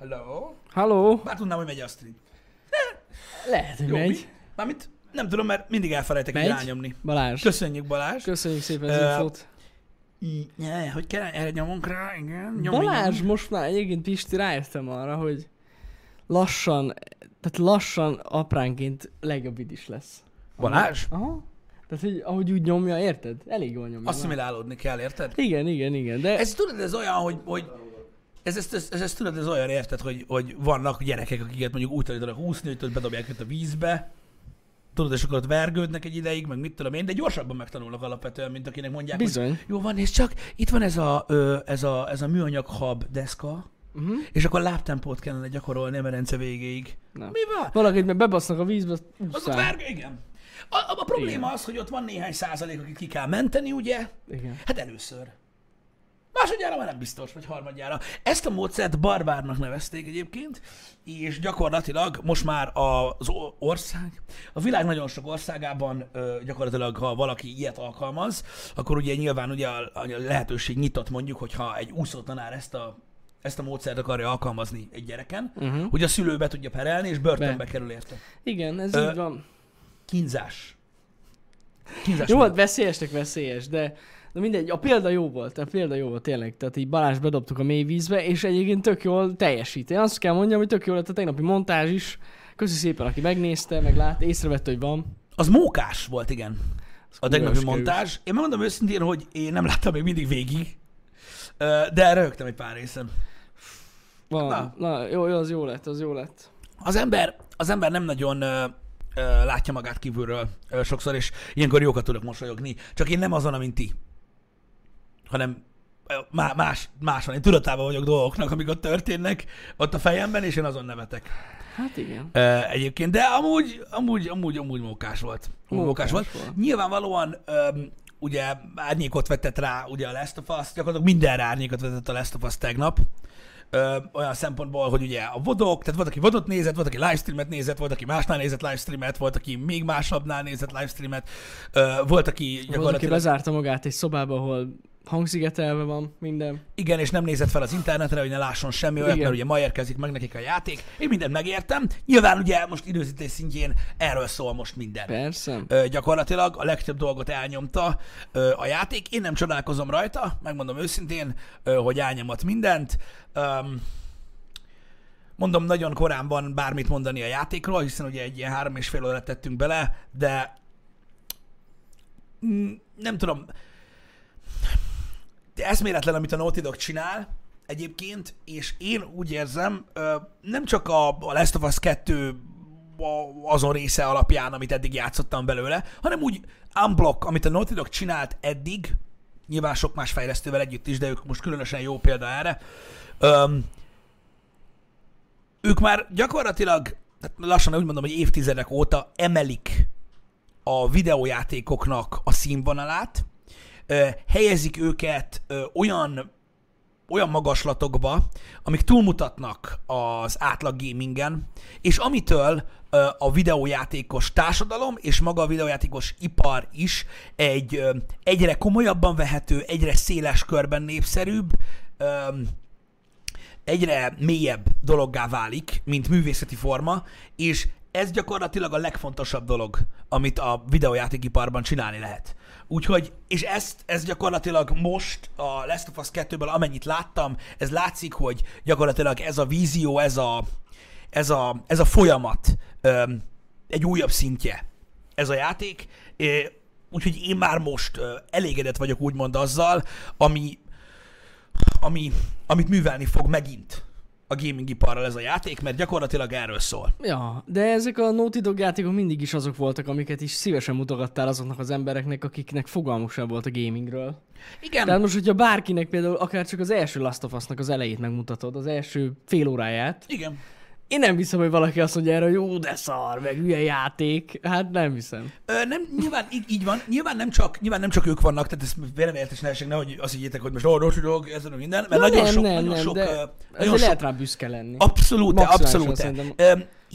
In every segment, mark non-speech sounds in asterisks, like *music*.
Hello? Halló? Bár tudnám, hogy megy a stream. *laughs* Lehet, hogy Jó, megy. mi? Mármint nem tudom, mert mindig elfelejtek Megy? rányomni. Balázs. Köszönjük Balázs. Köszönjük szépen az Ö, infót. Ne, hogy kell, erre nyomunk rá, igen. Nyomj, Balázs, nyomj. most már egyébként Pisti rájöttem arra, hogy lassan, tehát lassan apránként legjobb is lesz. Balázs? Aha. Tehát, hogy ahogy úgy nyomja, érted? Elég jól nyomja. Asszimilálódni kell, érted? Igen, igen, igen, de... Ez tudod, ez olyan, hogy, hogy ez, ez, ez, ez, ez, tudod, ez olyan, érted, hogy, hogy vannak gyerekek, akiket mondjuk úgy tanítanak úszni, hogy bedobják őt a vízbe, tudod, és akkor ott vergődnek egy ideig, meg mit tudom én, de gyorsabban megtanulnak alapvetően, mint akinek mondják, hogy Bizony. jó van, és csak itt van ez a, ö, ez a, ez a műanyag hab deszka, Uh-huh. és akkor lábtempót kellene gyakorolni a medence végéig. Na. Mi van? Valakit meg bebasznak a vízbe, azt Az ott úszál. vergő, igen. A, a, a probléma Igen. az, hogy ott van néhány százalék, akit ki kell menteni, ugye? Igen. Hát először. Másodjára már nem biztos, vagy harmadjára. Ezt a módszert barbárnak nevezték egyébként, és gyakorlatilag most már az ország, a világ nagyon sok országában gyakorlatilag, ha valaki ilyet alkalmaz, akkor ugye nyilván ugye a, lehetőség nyitott mondjuk, hogyha egy úszótanár ezt a ezt a módszert akarja alkalmazni egy gyereken, Uh-huh. hogy a szülő be tudja perelni, és börtönbe Be. kerül érte. Igen, ez Ö, így van. Kínzás. Kínzás. Jó, hát veszélyesnek veszélyes, de, de mindegy, a példa jó volt, a példa jó volt tényleg. Tehát így Balázs bedobtuk a mély vízbe, és egyébként tök jól teljesít. Én azt kell mondjam, hogy tök jó lett a tegnapi montázs is. Köszi szépen, aki megnézte, meg lát, észrevette, hogy van. Az mókás volt, igen. Az A tegnapi montázs. Én megmondom őszintén, hogy én nem láttam még mindig végig, de rögtem egy pár részen. Van. Na. Na, Na jó, jó, az jó lett, az jó lett. Az ember, az ember nem nagyon látja magát kívülről sokszor, és ilyenkor jókat tudok mosolyogni. Csak én nem azon, mint ti, hanem más, más van. Én tudatában vagyok dolgoknak, amik ott történnek, ott a fejemben, és én azon nevetek. Hát igen. Ö, egyébként, de amúgy, amúgy, amúgy, amúgy mókás volt. Amúgy mókás, Mókás volt. volt. Nyilvánvalóan öm, ugye árnyékot vetett rá ugye a Last of Us, gyakorlatilag mindenre árnyékot vetett a Last of Us tegnap. Ö, olyan szempontból, hogy ugye a vodok, tehát volt, aki vodot nézett, volt, aki livestreamet nézett, volt, aki másnál nézett livestreamet, volt, aki még másabbnál nézett livestreamet, ö, volt, aki Volt, aki gyakorlatilag bezárta magát egy szobába, ahol hangszigetelve van minden. igen, és nem nézett fel az internetre, hogy ne lásson semmi olyat, Igen. mert ugye ma érkezik meg nekik a játék. Én mindent megértem. Nyilván ugye most időzítés szintjén erről szól most minden. Persze. Ö, gyakorlatilag a legtöbb dolgot elnyomta ö, a játék. Én nem csodálkozom rajta, megmondom őszintén, ö, hogy elnyomott mindent. Öm, mondom, nagyon korán van bármit mondani a játékról, hiszen ugye egy ilyen három és fél órát tettünk bele, de mm, nem tudom, de eszméletlen, amit a Naughty Dog csinál egyébként, és én úgy érzem, nem csak a, a Last of Us 2 a- azon része alapján, amit eddig játszottam belőle, hanem úgy unblock, amit a Naughty Dog csinált eddig, nyilván sok más fejlesztővel együtt is, de ők most különösen jó példa erre, Öm, ők már gyakorlatilag, hát lassan úgy mondom, hogy évtizedek óta emelik a videójátékoknak a színvonalát, helyezik őket olyan olyan magaslatokba, amik túlmutatnak az átlag gamingen, és amitől a videójátékos társadalom és maga a videójátékos ipar is egy egyre komolyabban vehető, egyre széles körben népszerűbb, egyre mélyebb dologgá válik, mint művészeti forma, és ez gyakorlatilag a legfontosabb dolog, amit a videójátékiparban csinálni lehet. Úgyhogy, és ezt, ez gyakorlatilag most a Last of Us 2-ből amennyit láttam, ez látszik, hogy gyakorlatilag ez a vízió, ez a, ez a, ez a folyamat öm, egy újabb szintje ez a játék, úgyhogy én már most elégedett vagyok úgymond azzal, ami, ami, amit művelni fog megint a gaming iparral ez a játék, mert gyakorlatilag erről szól. Ja, de ezek a Naughty Dog játékok mindig is azok voltak, amiket is szívesen mutogattál azoknak az embereknek, akiknek fogalmuk sem volt a gamingről. Igen, Tehát most, hogyha bárkinek például akár csak az első Last of Us-nak az elejét megmutatod, az első fél óráját, igen. Én nem hiszem, hogy valaki azt mondja erre, hogy jó, de szar, meg hülye játék. Hát nem hiszem. Ö, nem, nyilván így, így van, nyilván nem, csak, nyilván nem csak ők vannak, tehát ez véleményeltes nehézség, nehogy azt higgyétek, hogy most orvos dolog, ez a minden, mert Na nagyon nem, sok, nem, nagyon nem, sok, de nagyon Ezért sok lehet rá büszke lenni. Abszolút, abszolút.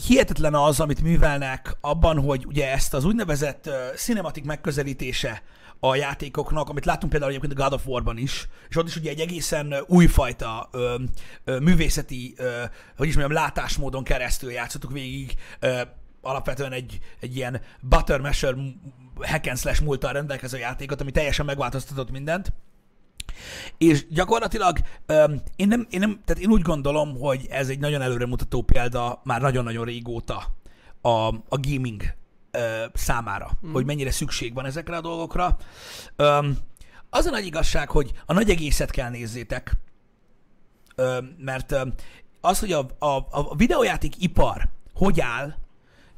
Hihetetlen az, amit művelnek abban, hogy ugye ezt az úgynevezett uh, cinematik megközelítése a játékoknak, amit láttunk például egyébként a God of War-ban is, és ott is ugye egy egészen újfajta ö, ö, művészeti, ö, hogy is mondjam, látásmódon keresztül játszottuk végig ö, alapvetően egy, egy ilyen butter masher hack and slash múltal rendelkező játékot, ami teljesen megváltoztatott mindent. És gyakorlatilag um, én, nem, én, nem, tehát én úgy gondolom, hogy ez egy nagyon előremutató példa már nagyon-nagyon régóta a, a gaming számára, mm. hogy mennyire szükség van ezekre a dolgokra. Um, az a nagy igazság, hogy a nagy egészet kell nézzétek, um, mert um, az, hogy a, a, a videójáték ipar hogy áll,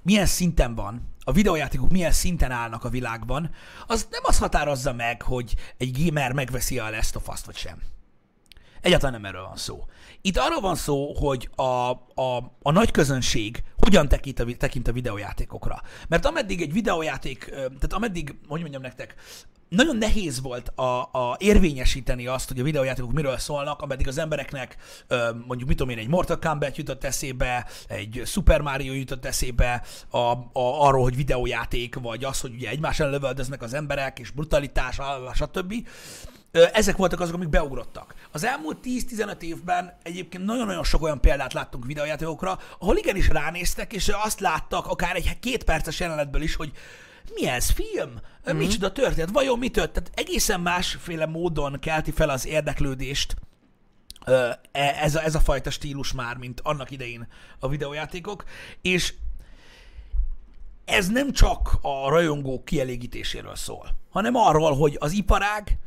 milyen szinten van, a videójátékok milyen szinten állnak a világban, az nem az határozza meg, hogy egy gamer megveszi a Last of Us-t vagy sem. Egyáltalán nem erről van szó. Itt arról van szó, hogy a, a, a nagy közönség hogyan tekint a, tekint a videójátékokra. Mert ameddig egy videójáték, tehát ameddig, hogy mondjam nektek, nagyon nehéz volt a, a érvényesíteni azt, hogy a videójátékok miről szólnak, ameddig az embereknek mondjuk mit tudom én, egy Mortal Kombat jutott eszébe, egy Super Mario jutott eszébe a, a, arról, hogy videójáték, vagy az, hogy ugye egymás ellen lövöldöznek az emberek, és brutalitás, stb. Ezek voltak azok, amik beugrottak. Az elmúlt 10-15 évben egyébként nagyon-nagyon sok olyan példát láttunk videójátékokra, ahol igenis ránéztek, és azt láttak, akár egy két perces jelenetből is, hogy mi ez, film? Mm-hmm. Micsoda történt? Vajon mi történt? Tehát egészen másféle módon kelti fel az érdeklődést e, ez a, ez a fajta stílus már, mint annak idején a videójátékok, és ez nem csak a rajongók kielégítéséről szól, hanem arról, hogy az iparág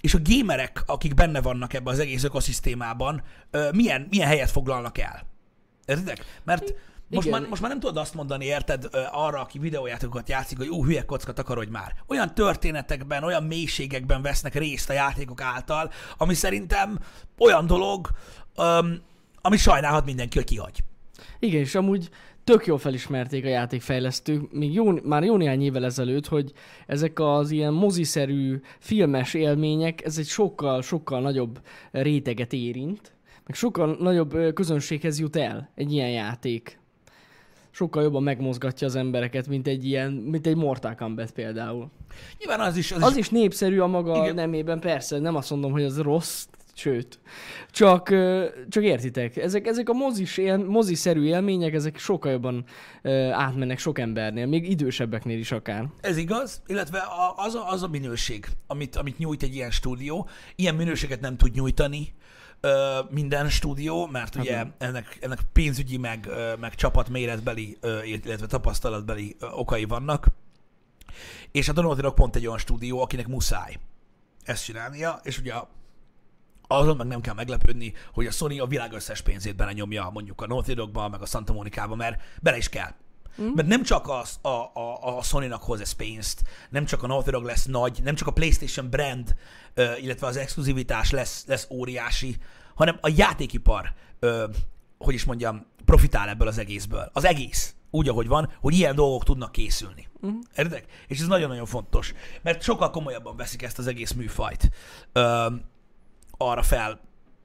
és a gémerek, akik benne vannak ebben az egész ökoszisztémában, milyen, milyen helyet foglalnak el. Értitek? Mert most már, most már nem tudod azt mondani, érted, arra, aki videójátékokat játszik, hogy ú, hülye kocka, takarodj már. Olyan történetekben, olyan mélységekben vesznek részt a játékok által, ami szerintem olyan dolog, um, ami sajnálhat mindenki, hogy kihagy. Igen, és amúgy tök jól felismerték a játékfejlesztők, még jó, már jó néhány évvel ezelőtt, hogy ezek az ilyen moziszerű filmes élmények, ez egy sokkal, sokkal nagyobb réteget érint, meg sokkal nagyobb közönséghez jut el egy ilyen játék sokkal jobban megmozgatja az embereket, mint egy ilyen, mint egy Mortal Kombat például. Nyilván az is... Az, az is, is népszerű a maga Igen. nemében, persze, nem azt mondom, hogy az rossz, sőt. Csak, csak értitek, ezek, ezek a mozis, él, moziszerű élmények, ezek sokkal jobban átmennek sok embernél, még idősebbeknél is akár. Ez igaz, illetve az a, az a minőség, amit, amit nyújt egy ilyen stúdió, ilyen minőséget nem tud nyújtani ö, minden stúdió, mert ugye okay. ennek, ennek pénzügyi, meg, ö, meg csapatméretbeli, ö, illetve tapasztalatbeli ö, okai vannak. És a Naughty Dog pont egy olyan stúdió, akinek muszáj ezt csinálnia, és ugye azon meg nem kell meglepődni, hogy a Sony a világ összes pénzét belenyomja mondjuk a Naughty Dogba, meg a Santa Monica-ba, mert bele is kell. Mm. Mert nem csak az, a, a, a Sony-nak hoz ez pénzt, nem csak a Naughty Dog lesz nagy, nem csak a PlayStation brand, illetve az exkluzivitás lesz, lesz óriási, hanem a játékipar, hogy is mondjam, profitál ebből az egészből. Az egész úgy, ahogy van, hogy ilyen dolgok tudnak készülni. Uh-huh. Érted? És ez nagyon-nagyon fontos, mert sokkal komolyabban veszik ezt az egész műfajt ö, arra fel,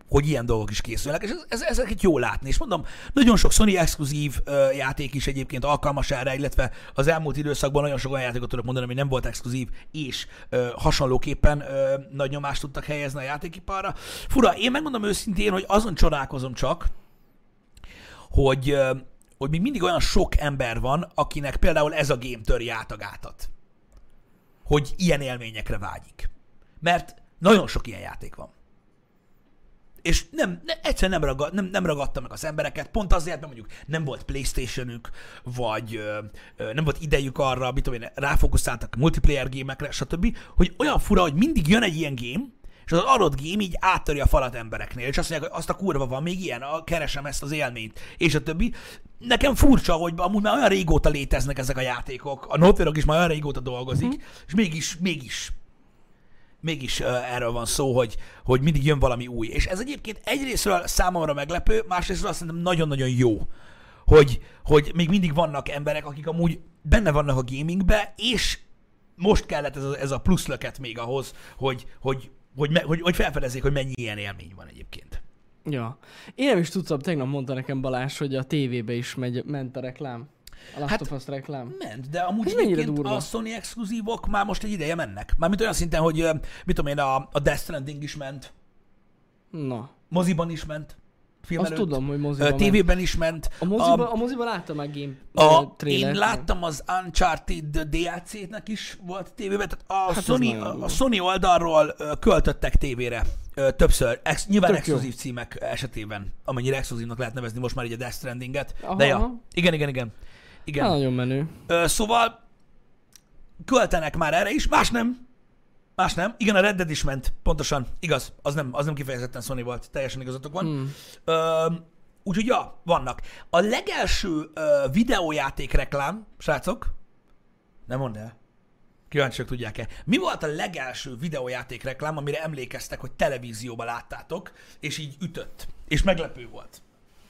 hogy ilyen dolgok is készülnek, és ez, ez, ezeket jó látni. És mondom, nagyon sok Sony exkluzív ö, játék is egyébként alkalmas erre, illetve az elmúlt időszakban nagyon sok olyan játékot tudok mondani, ami nem volt exkluzív, és ö, hasonlóképpen ö, nagy nyomást tudtak helyezni a játékiparra. Fura, én megmondom őszintén, hogy azon csodálkozom csak, hogy, ö, hogy még mindig olyan sok ember van, akinek például ez a game töri át a gátat. Hogy ilyen élményekre vágyik. Mert nagyon sok ilyen játék van és nem, ne, egyszerűen nem, ragad, nem, nem ragadta meg az embereket, pont azért, mert mondjuk nem volt Playstation-ük, vagy ö, ö, nem volt idejük arra, mit tudom én, ráfókuszáltak multiplayer gémekre, stb., hogy olyan fura, hogy mindig jön egy ilyen game, és az adott game így áttörje a falat embereknél, és azt mondják, hogy azt a kurva van, még ilyen, keresem ezt az élményt, és a többi. Nekem furcsa, hogy amúgy már olyan régóta léteznek ezek a játékok, a Naughty is már olyan régóta dolgozik, mm-hmm. és mégis, mégis mégis uh, erről van szó, hogy, hogy mindig jön valami új. És ez egyébként egyrésztről számomra meglepő, másrésztről azt szerintem nagyon-nagyon jó, hogy, hogy még mindig vannak emberek, akik amúgy benne vannak a gamingbe, és most kellett ez a, ez a pluszlöket még ahhoz, hogy, hogy, hogy, hogy, hogy felfedezzék, hogy mennyi ilyen élmény van egyébként. Ja. Én nem is tudtam, tegnap mondta nekem Balázs, hogy a tévébe is megy, ment a reklám. A Last Hát- of Us reklám. Ment, de amúgy Ez egyébként durva? a Sony exkluzívok már most egy ideje mennek. Mármint olyan szinten, hogy mit tudom én, a, a Death Stranding is ment, Na, moziban is ment, film azt előtt, tudom, hogy moziban ment. tévében is ment. A moziba, a moziba láttam már game A, ö, trailert. én láttam az Uncharted DLC-nek is volt tévében, tehát a, Hát Sony, a, a Sony oldalról költöttek tévére többször, ex, nyilván Tök jó. exkluzív címek esetében, amennyire exkluzívnak lehet nevezni most már így a Death Strandinget, Aha, de ja, aha. igen, igen, igen. Hát, nagyon menő. Ö, szóval költenek már erre is, más nem. Más nem. Igen, a Red Dead is ment, pontosan. Igaz, az nem, az nem kifejezetten Sony volt, teljesen igazatok van. Ö, úgyhogy ja, vannak. A legelső ö, videójáték reklám, srácok, nem mondd el. Kíváncsiak tudják-e. Mi volt a legelső videójáték reklám, amire emlékeztek, hogy televízióban láttátok, és így ütött, és meglepő volt?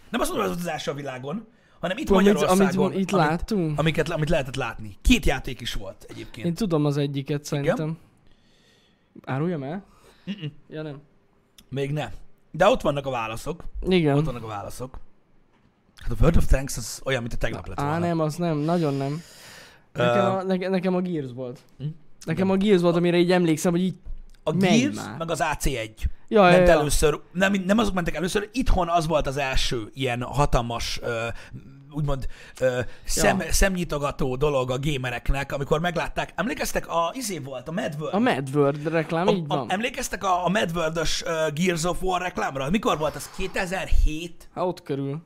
Nem azt mondom, hogy volt az első a világon, hanem itt amit, Magyarországon, amit itt amit, láttunk? amiket, amit lehetett látni. Két játék is volt egyébként. Én tudom az egyiket szerintem. Áruljam el? Mm-mm. Ja nem. Még ne. De ott vannak a válaszok. Igen. Ott vannak a válaszok. Hát a World of Tanks az olyan, mint a tegnap lett volna. Á, nem, az nem, nagyon nem. Nekem, a, neke, nekem a Gears volt. Hm? Nekem a Gears volt, amire így emlékszem, hogy így... A Gears, már. meg az AC1 Ja, ja, ment ja. először, nem, nem azok mentek először, itthon az volt az első ilyen hatalmas, ö, úgymond ö, szem, Ja. szemnyitogató dolog a gamereknek, amikor meglátták. Emlékeztek, a izé volt, a Mad World. A Mad World reklám, így a, a, van. emlékeztek a, a Mad World-ös uh, Gears of War reklámra? Mikor volt az? 2007? Hát ott körül.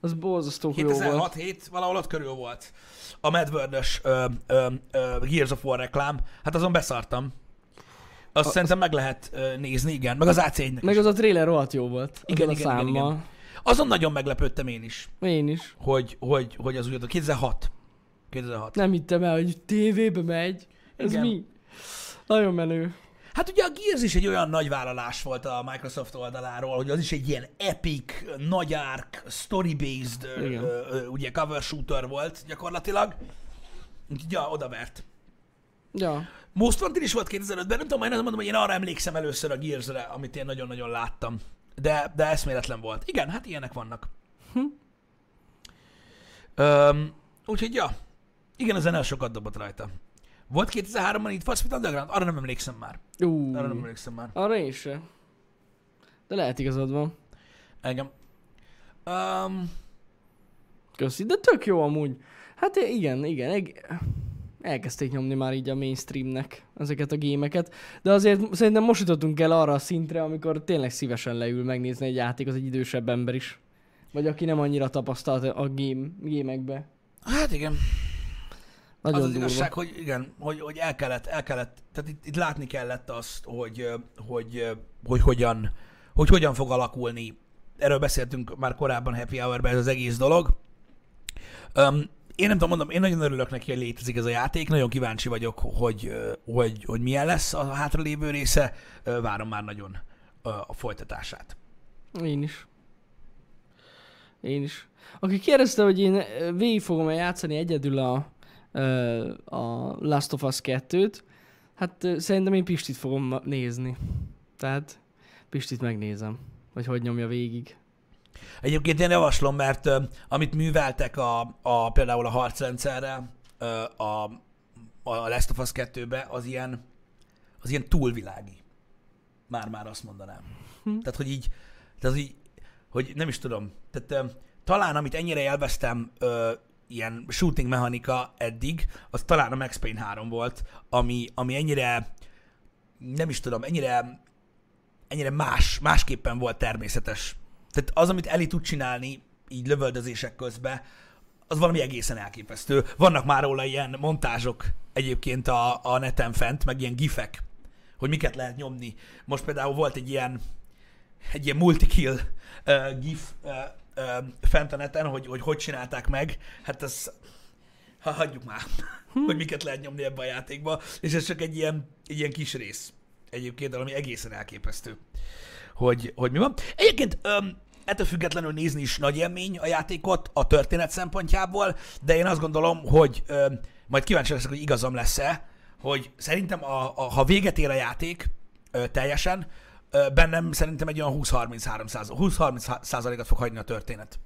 Az borzasztó jó volt. 2006-7, valahol ott körül volt. A Mad World-ös ö, ö, ö, Gears of War reklám. Hát azon beszartam. Azt A- szerintem meg lehet nézni, igen. Meg az AC1-nek Meg is. az a trailer rohadt jó volt. Igen, Azzal a igen, igen. Azon nagyon meglepődtem én is, Én is. hogy, hogy, hogy az úgy 2006. 2006. Nem hittem el, hogy tévébe megy. Ez Igen. mi? Nagyon menő. Hát ugye a Gears is egy olyan nagy vállalás volt a Microsoft oldaláról, hogy az is egy ilyen epic, nagy arc, story-based, ö, ö, ugye cover shooter volt gyakorlatilag. Úgyhogy ja, odavert. Ja. Most Wanted is volt 2005-ben, nem tudom, én azt mondom, hogy én arra emlékszem először a Gears-re, amit én nagyon-nagyon láttam. De, de eszméletlen volt. Igen, hát ilyenek vannak. Hm. Öm, úgyhogy ja, igen, a zene sokat dobott rajta. Volt 2003-ban itt Fast Underground? Arra nem emlékszem már. Ú, Arra nem emlékszem már. arra én se. De lehet igazad van. Engem. Um, Köszi, de tök jó amúgy. Hát igen, igen, eg- elkezdték nyomni már így a mainstreamnek ezeket a gémeket, de azért szerintem most jutottunk el arra a szintre, amikor tényleg szívesen leül megnézni egy játék az egy idősebb ember is. Vagy aki nem annyira tapasztalt a game, gémekbe. hát igen. Nagyon az az durva. igazság, hogy igen, hogy, hogy el kellett, el kellett, tehát itt, itt látni kellett azt, hogy, hogy, hogy, hogyan, hogy hogyan fog alakulni. Erről beszéltünk már korábban Happy Hour-ben ez az egész dolog. Um, én nem tudom, mondom, én nagyon örülök neki, hogy létezik ez a játék, nagyon kíváncsi vagyok, hogy, hogy, hogy milyen lesz a hátralévő része, várom már nagyon a folytatását. Én is. Én is. Aki kérdezte, hogy én végig fogom játszani egyedül a, a Last of Us 2-t, hát szerintem én Pistit fogom nézni. Tehát Pistit megnézem, hogy hogy nyomja végig. Egyébként én javaslom, mert ö, amit műveltek a, a, például a harcrendszerrel, ö, a, a Last of Us 2-be, az ilyen, az ilyen túlvilági. Már-már azt mondanám. Hm. Tehát, hogy így, tehát, hogy hogy nem is tudom. Tehát ö, talán, amit ennyire élveztem, ö, ilyen shooting mechanika eddig, az talán a Max Payne 3 volt, ami, ami ennyire, nem is tudom, ennyire, ennyire más, másképpen volt természetes. Tehát az, amit Eli tud csinálni, így lövöldözések közben, az valami egészen elképesztő. Vannak már róla ilyen montázsok egyébként a, a neten fent, meg ilyen gifek, hogy miket lehet nyomni. Most például volt egy ilyen, egy ilyen multi-kill uh, gif uh, uh, fent a neten, hogy, hogy hogy csinálták meg. Hát ez, ha hagyjuk már, hogy miket lehet nyomni ebbe a játékba. És ez csak egy ilyen, egy ilyen kis rész egyébként, ami egészen elképesztő, hogy, hogy mi van. Egyébként um, ettől függetlenül nézni is nagy élmény a játékot a történet szempontjából, de én azt gondolom, hogy um, majd kíváncsi leszek, hogy igazam lesz-e, hogy szerintem a, a, ha véget ér a játék ö, teljesen, ö, bennem szerintem egy olyan 20-33 százalék, 20-30 százalékot fog hagyni a történet.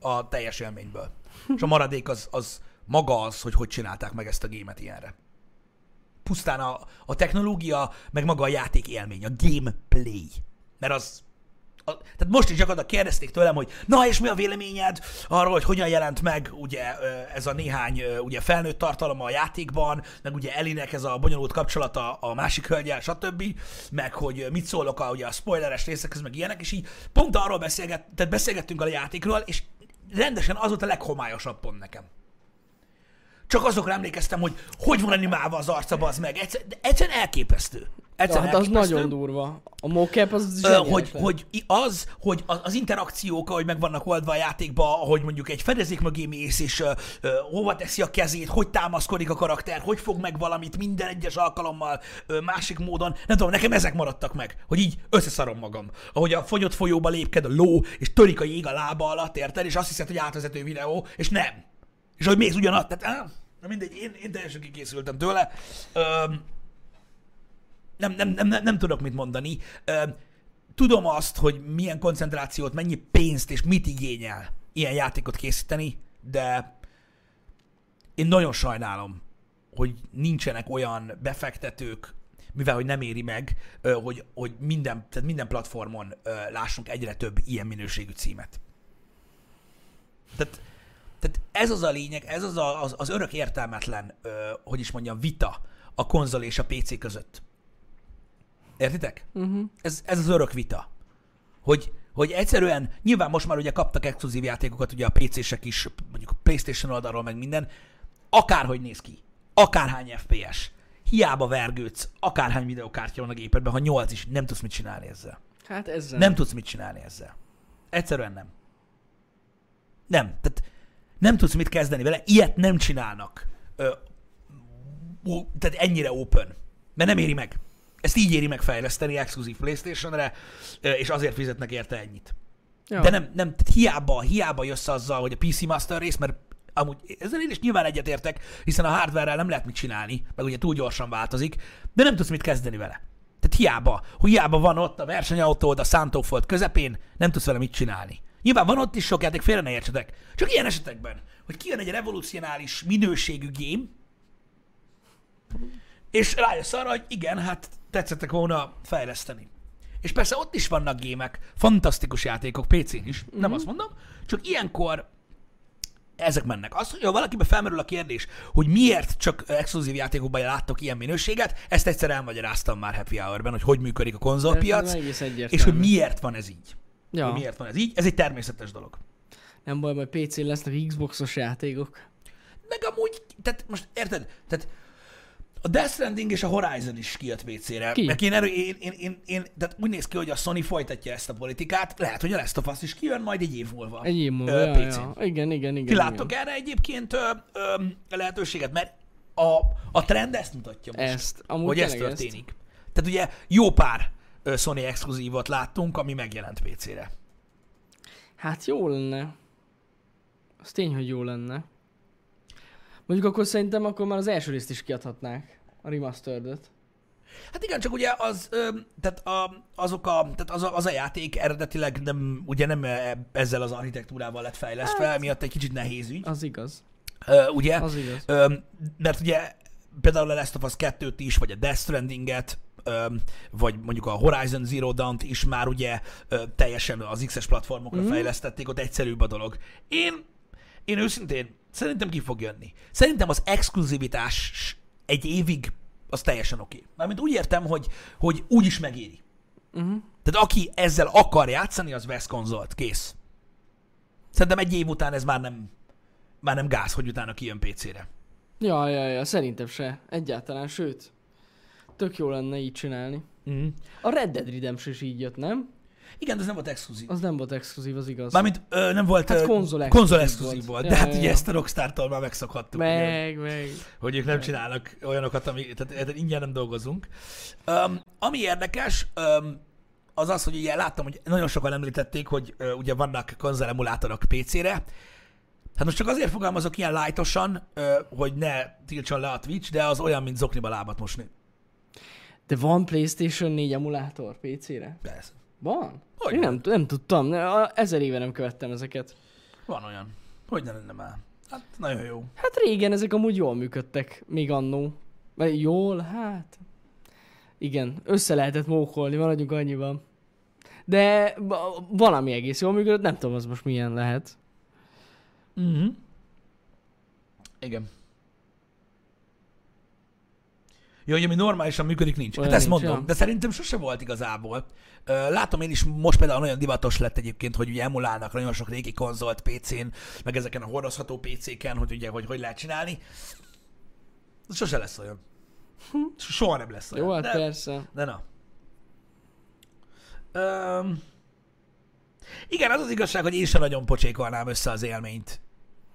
a teljes élményből. És a maradék az, az maga az, hogy hogy csinálták meg ezt a gémet ilyenre. Pusztán a, a technológia, meg maga a játék élmény, a gameplay. Mert az, a, tehát most is gyakorlatilag kérdezték tőlem, hogy na és mi a véleményed arról, hogy hogyan jelent meg ugye ez a néhány ugye felnőtt tartalom a játékban, meg ugye Elinek ez a bonyolult kapcsolata a másik hölgyel, stb. Meg hogy mit szólok a, ugye a spoileres részekhez, meg ilyenek, és így pont arról beszélget, tehát beszélgettünk a játékról, és rendesen az volt a leghomályosabb pont nekem. Csak azokra emlékeztem, hogy hogy van animálva az arca, az meg. Egyszer, egyszerűen elképesztő. Ja, Egyszerűen hát az nagyon durva. A mocap az Ö, hogy, hogy az, hogy az, az interakciók, ahogy meg vannak oldva a játékba, ahogy mondjuk egy fedezék mögé mész, és ö, ö, hova teszi a kezét, hogy támaszkodik a karakter, hogy fog meg valamit minden egyes alkalommal ö, másik módon. Nem tudom, nekem ezek maradtak meg, hogy így összeszarom magam. Ahogy a fogyott folyóba lépked a ló, és törik a jég a lába alatt, érted, és azt hiszed, hogy átvezető videó, és nem. És hogy mész ugyanaz, tehát á, na mindegy, én, én teljesen kikészültem tőle. Öm, nem, nem, nem, nem, nem tudok mit mondani. Tudom azt, hogy milyen koncentrációt, mennyi pénzt és mit igényel ilyen játékot készíteni, de én nagyon sajnálom, hogy nincsenek olyan befektetők, mivel hogy nem éri meg, hogy, hogy minden, tehát minden platformon lássunk egyre több ilyen minőségű címet. Tehát, tehát ez az a lényeg, ez az a, az, az örök értelmetlen, hogy is mondjam, vita a konzol és a PC között. Értitek? Uh-huh. Ez, ez az örök vita. Hogy, hogy egyszerűen, nyilván most már ugye kaptak exkluzív játékokat, ugye a PC-sek is, mondjuk a PlayStation oldalról, meg minden, akárhogy néz ki, akárhány FPS, hiába vergődsz, akárhány videokártya van a gépedben, ha 8 is, nem tudsz mit csinálni ezzel. Hát ezzel. Nem tudsz mit csinálni ezzel. Egyszerűen nem. Nem. Tehát nem tudsz mit kezdeni vele. Ilyet nem csinálnak. Ö, ó, tehát ennyire open. Mert nem éri meg. Ezt így éri meg fejleszteni exkluzív Playstation-re, és azért fizetnek érte ennyit. Ja. De nem, nem hiába, hiába jössz azzal, hogy a PC Master rész, mert amúgy ezzel én is nyilván egyetértek, hiszen a hardware nem lehet mit csinálni, meg ugye túl gyorsan változik, de nem tudsz mit kezdeni vele. Tehát hiába, hiába van ott a versenyautód a Santofold közepén, nem tudsz vele mit csinálni. Nyilván van ott is sok játék, félre ne értsetek. Csak ilyen esetekben, hogy kijön egy revolucionális minőségű game, és rájössz arra, hogy igen, hát tetszettek volna fejleszteni. És persze ott is vannak gémek, fantasztikus játékok PC-n is, mm-hmm. nem azt mondom, csak ilyenkor ezek mennek. Az, hogy ha valakiben felmerül a kérdés, hogy miért csak exkluzív játékokban láttok ilyen minőséget, ezt egyszer elmagyaráztam már Happy Hour-ben, hogy hogy működik a konzolpiac, és hogy miért van ez így. Ja. Hogy miért van ez így. Ez egy természetes dolog. Nem baj, majd PC-n lesznek Xboxos játékok. Meg amúgy, tehát most érted? Tehát a Death Stranding és a Horizon is kijött PC-re. Ki? Meg én, erő, én, én, én, én, tehát úgy néz ki, hogy a Sony folytatja ezt a politikát. Lehet, hogy a Last of Us is kijön majd egy év múlva. Egy év múlva, Ö, ja, PC-n. ja. Igen, igen, igen. Ti igen. láttok erre egyébként ö, ö, lehetőséget? Mert a, a trend ezt mutatja most, Ezt, amúgy hogy ez tényleg ezt. történik. Tehát ugye jó pár Sony exkluzívot láttunk, ami megjelent PC-re. Hát jó lenne. Az tény, hogy jó lenne. Mondjuk akkor szerintem akkor már az első részt is kiadhatnák. A remastered Hát igen, csak ugye az, ö, tehát a, azok a, tehát az a, az a játék eredetileg nem, ugye nem e- ezzel az architektúrával lett fejlesztve, Hát- miatt egy kicsit nehéz ügy, Az igaz. ö, ugye? Az igaz. Ö, mert ugye például a Last of Us 2-t is, vagy a Death Stranding-et, vagy mondjuk a Horizon Zero Dawn-t is már ugye teljesen az X-es platformokra Mhm. fejlesztették, ott egyszerűbb a dolog. Én, én őszintén szerintem ki fog jönni. Szerintem az exkluzivitás egy évig az teljesen oké. Okay. Mármint úgy értem, hogy, hogy úgy is megéri. Uh-huh. Tehát aki ezzel akar játszani, az vesz konzolt. Kész. Szerintem egy év után ez már nem, már nem gáz, hogy utána kijön PC-re. Ja, ja, ja, szerintem se. Egyáltalán, sőt. Tök jó lenne így csinálni. Mm. A Red Dead Redemption is így jött, nem? Igen, de ez nem volt exkluzív. Az nem volt exkluzív, az igaz. Mármint ö, nem volt Hát konzol konzol exkluzív exkluzív volt. volt. De Ja, hát ja, ugye ezt a Rockstar-tól már megszokhattuk. ugye, meg, meg. hogy ők nem csinálnak olyanokat, ami, tehát, tehát ingyen nem dolgozunk. Um, ami érdekes, um, az az, hogy ugye láttam, hogy nagyon sokan említették, hogy uh, ugye vannak konzolemulátorok PC-re. Hát most csak azért fogalmazok ilyen lájtosan, uh, hogy ne tiltson le a Twitch, de az olyan, mint zokniba lábat mosni. De van PlayStation 4 emulátor PC-re? Persze. Van? Hogy Én nem, nem tudtam. Ezer éve nem követtem ezeket. Van olyan. Hogy ne lenne már? Hát nagyon jó. Hát régen ezek amúgy jól működtek, még annó. Vagy jól, hát... Igen, össze lehetett mókolni, maradjunk annyiban. De valami egész jól működött, nem tudom, az most milyen lehet. Mhm. Igen. Jó, hogy ami normálisan működik, nincs. Hát Olyan ezt nincs, mondom, ja. de szerintem sose volt igazából. Látom én is, most például nagyon divatos lett egyébként, hogy ugye emulálnak nagyon sok régi konzolt PC-n, meg ezeken a hordozható PC-ken, hogy ugye, hogy hogy lehet csinálni. Sose lesz olyan. Soha nem lesz olyan. Jó, hát de, persze. de na. Öm, igen, az az igazság, hogy én sem nagyon pocsékolnám össze az élményt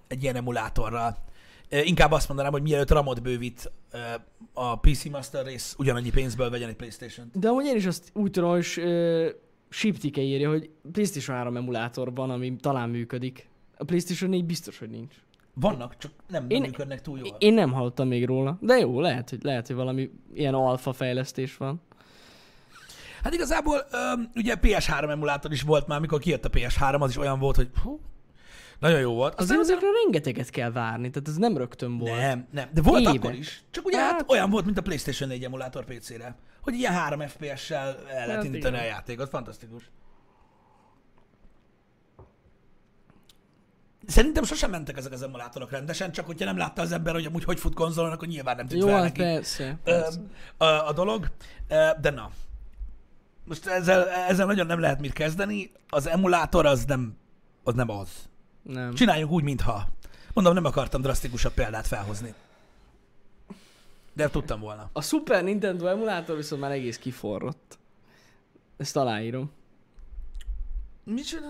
egy ilyen emulátorral. Inkább azt mondanám, hogy mielőtt ramot bővít a PC Master Race, ugyanannyi pénzből vegyen egy Playstation-t. De amúgy én is azt úgy tudom, hogy Siptike írja, hogy PlayStation 3 emulátor van, ami talán működik. A PlayStation 4 biztos, hogy nincs. Vannak, csak nem Én- működnek túl jól. Én nem hallottam még róla, de jó, lehet, hogy, lehet, hogy valami ilyen alfa fejlesztés van. Hát igazából ugye PS3 emulátor is volt már, mikor kijött a PS3, az is olyan volt, hogy hú, nagyon jó volt. Azért ezekre rengeteget kell várni, tehát ez nem rögtön volt. Nem, nem. De volt Évek. akkor is. Csak ugye hát, Hát- olyan volt, mint a PlayStation 4 emulátor PC-re. Hogy ilyen 3 FPS-sel el lehet Hát indítani a játékot. Fantasztikus. Szerintem sosem mentek ezek az emulátorok rendesen, csak hogyha nem látta az ember, hogy amúgy hogy fut konzolon, akkor nyilván nem tűnt Jó, fel hát neki persze. persze. a, a dolog. De na. Most ezzel, ezzel nagyon nem lehet mit kezdeni. Az emulátor az nem az. Nem az. Nem. Csináljunk úgy, mintha. Mondom, nem akartam drasztikusabb példát felhozni. De tudtam volna. A Super Nintendo emulátor viszont már egész kiforrott. Ezt aláírom. Micsoda?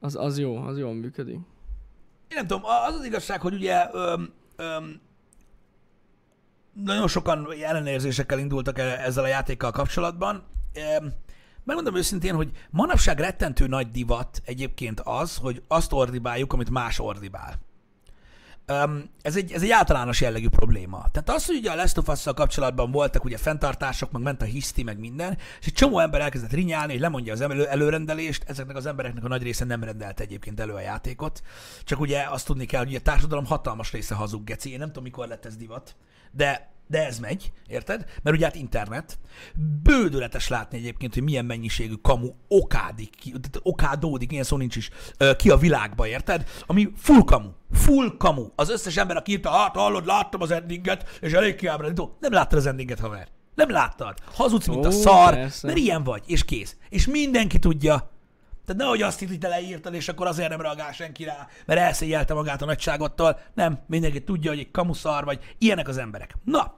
Az, az jó, az jól működik. Én nem tudom, az az igazság, hogy ugye öm, öm, nagyon sokan ellenérzésekkel indultak e- ezzel a játékkal kapcsolatban. Öm, megmondom őszintén, hogy manapság rettentő nagy divat egyébként az, hogy azt ordibáljuk, amit más ordibál. Um, ez, egy, ez egy általános jellegű probléma. Tehát az, hogy ugye a Last of us kapcsolatban voltak ugye fenntartások, meg ment a hiszti, meg minden, és egy csomó ember elkezdett rinyálni, hogy lemondja az elő, előrendelést, ezeknek az embereknek a nagy része nem rendelt egyébként elő a játékot. Csak ugye azt tudni kell, hogy a társadalom hatalmas része hazug geci. Én nem tudom, mikor lett ez divat, de de ez megy, érted? Mert ugye hát internet. Bődületes látni egyébként, hogy milyen mennyiségű kamu okádik, ki, tehát okádódik, ilyen szó nincs is, ki a világba, érted? Ami full kamu. Full kamu. Az összes ember, aki írta, hát hallod, láttam az endinget, és elég kiábrándító. Nem láttad az endinget, haver. Nem láttad. Hazudsz, mint a szar, persze. mert ilyen vagy, és kész. És mindenki tudja. Tehát nehogy azt hitt, hogy te leírtad, és akkor azért nem reagál senki rá, mert elszégyelte magát a nagyságottól. Nem, mindenki tudja, hogy egy kamuszar vagy. Ilyenek az emberek. Na,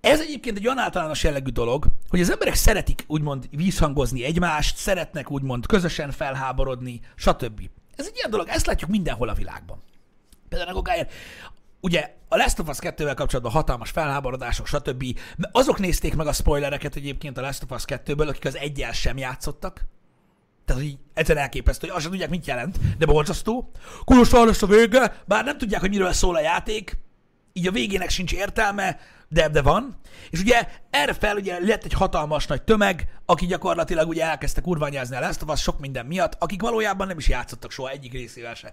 ez egyébként egy olyan általános jellegű dolog, hogy az emberek szeretik úgymond vízhangozni egymást, szeretnek úgymond közösen felháborodni, stb. Ez egy ilyen dolog, ezt látjuk mindenhol a világban. Például a Gogáért, ugye a Last of Us 2-vel kapcsolatban hatalmas felháborodások, stb. Azok nézték meg a spoilereket egyébként a Last of Us 2-ből, akik az egyel sem játszottak. Tehát, hogy egyszerűen elképesztő, hogy azt sem tudják, mit jelent, de borzasztó. Kurva lesz a vége, bár nem tudják, hogy miről szól a játék, így a végének sincs értelme, de, de van. És ugye erre fel ugye lett egy hatalmas nagy tömeg, aki gyakorlatilag ugye elkezdte kurványázni a Last of Us sok minden miatt, akik valójában nem is játszottak soha egyik részével se.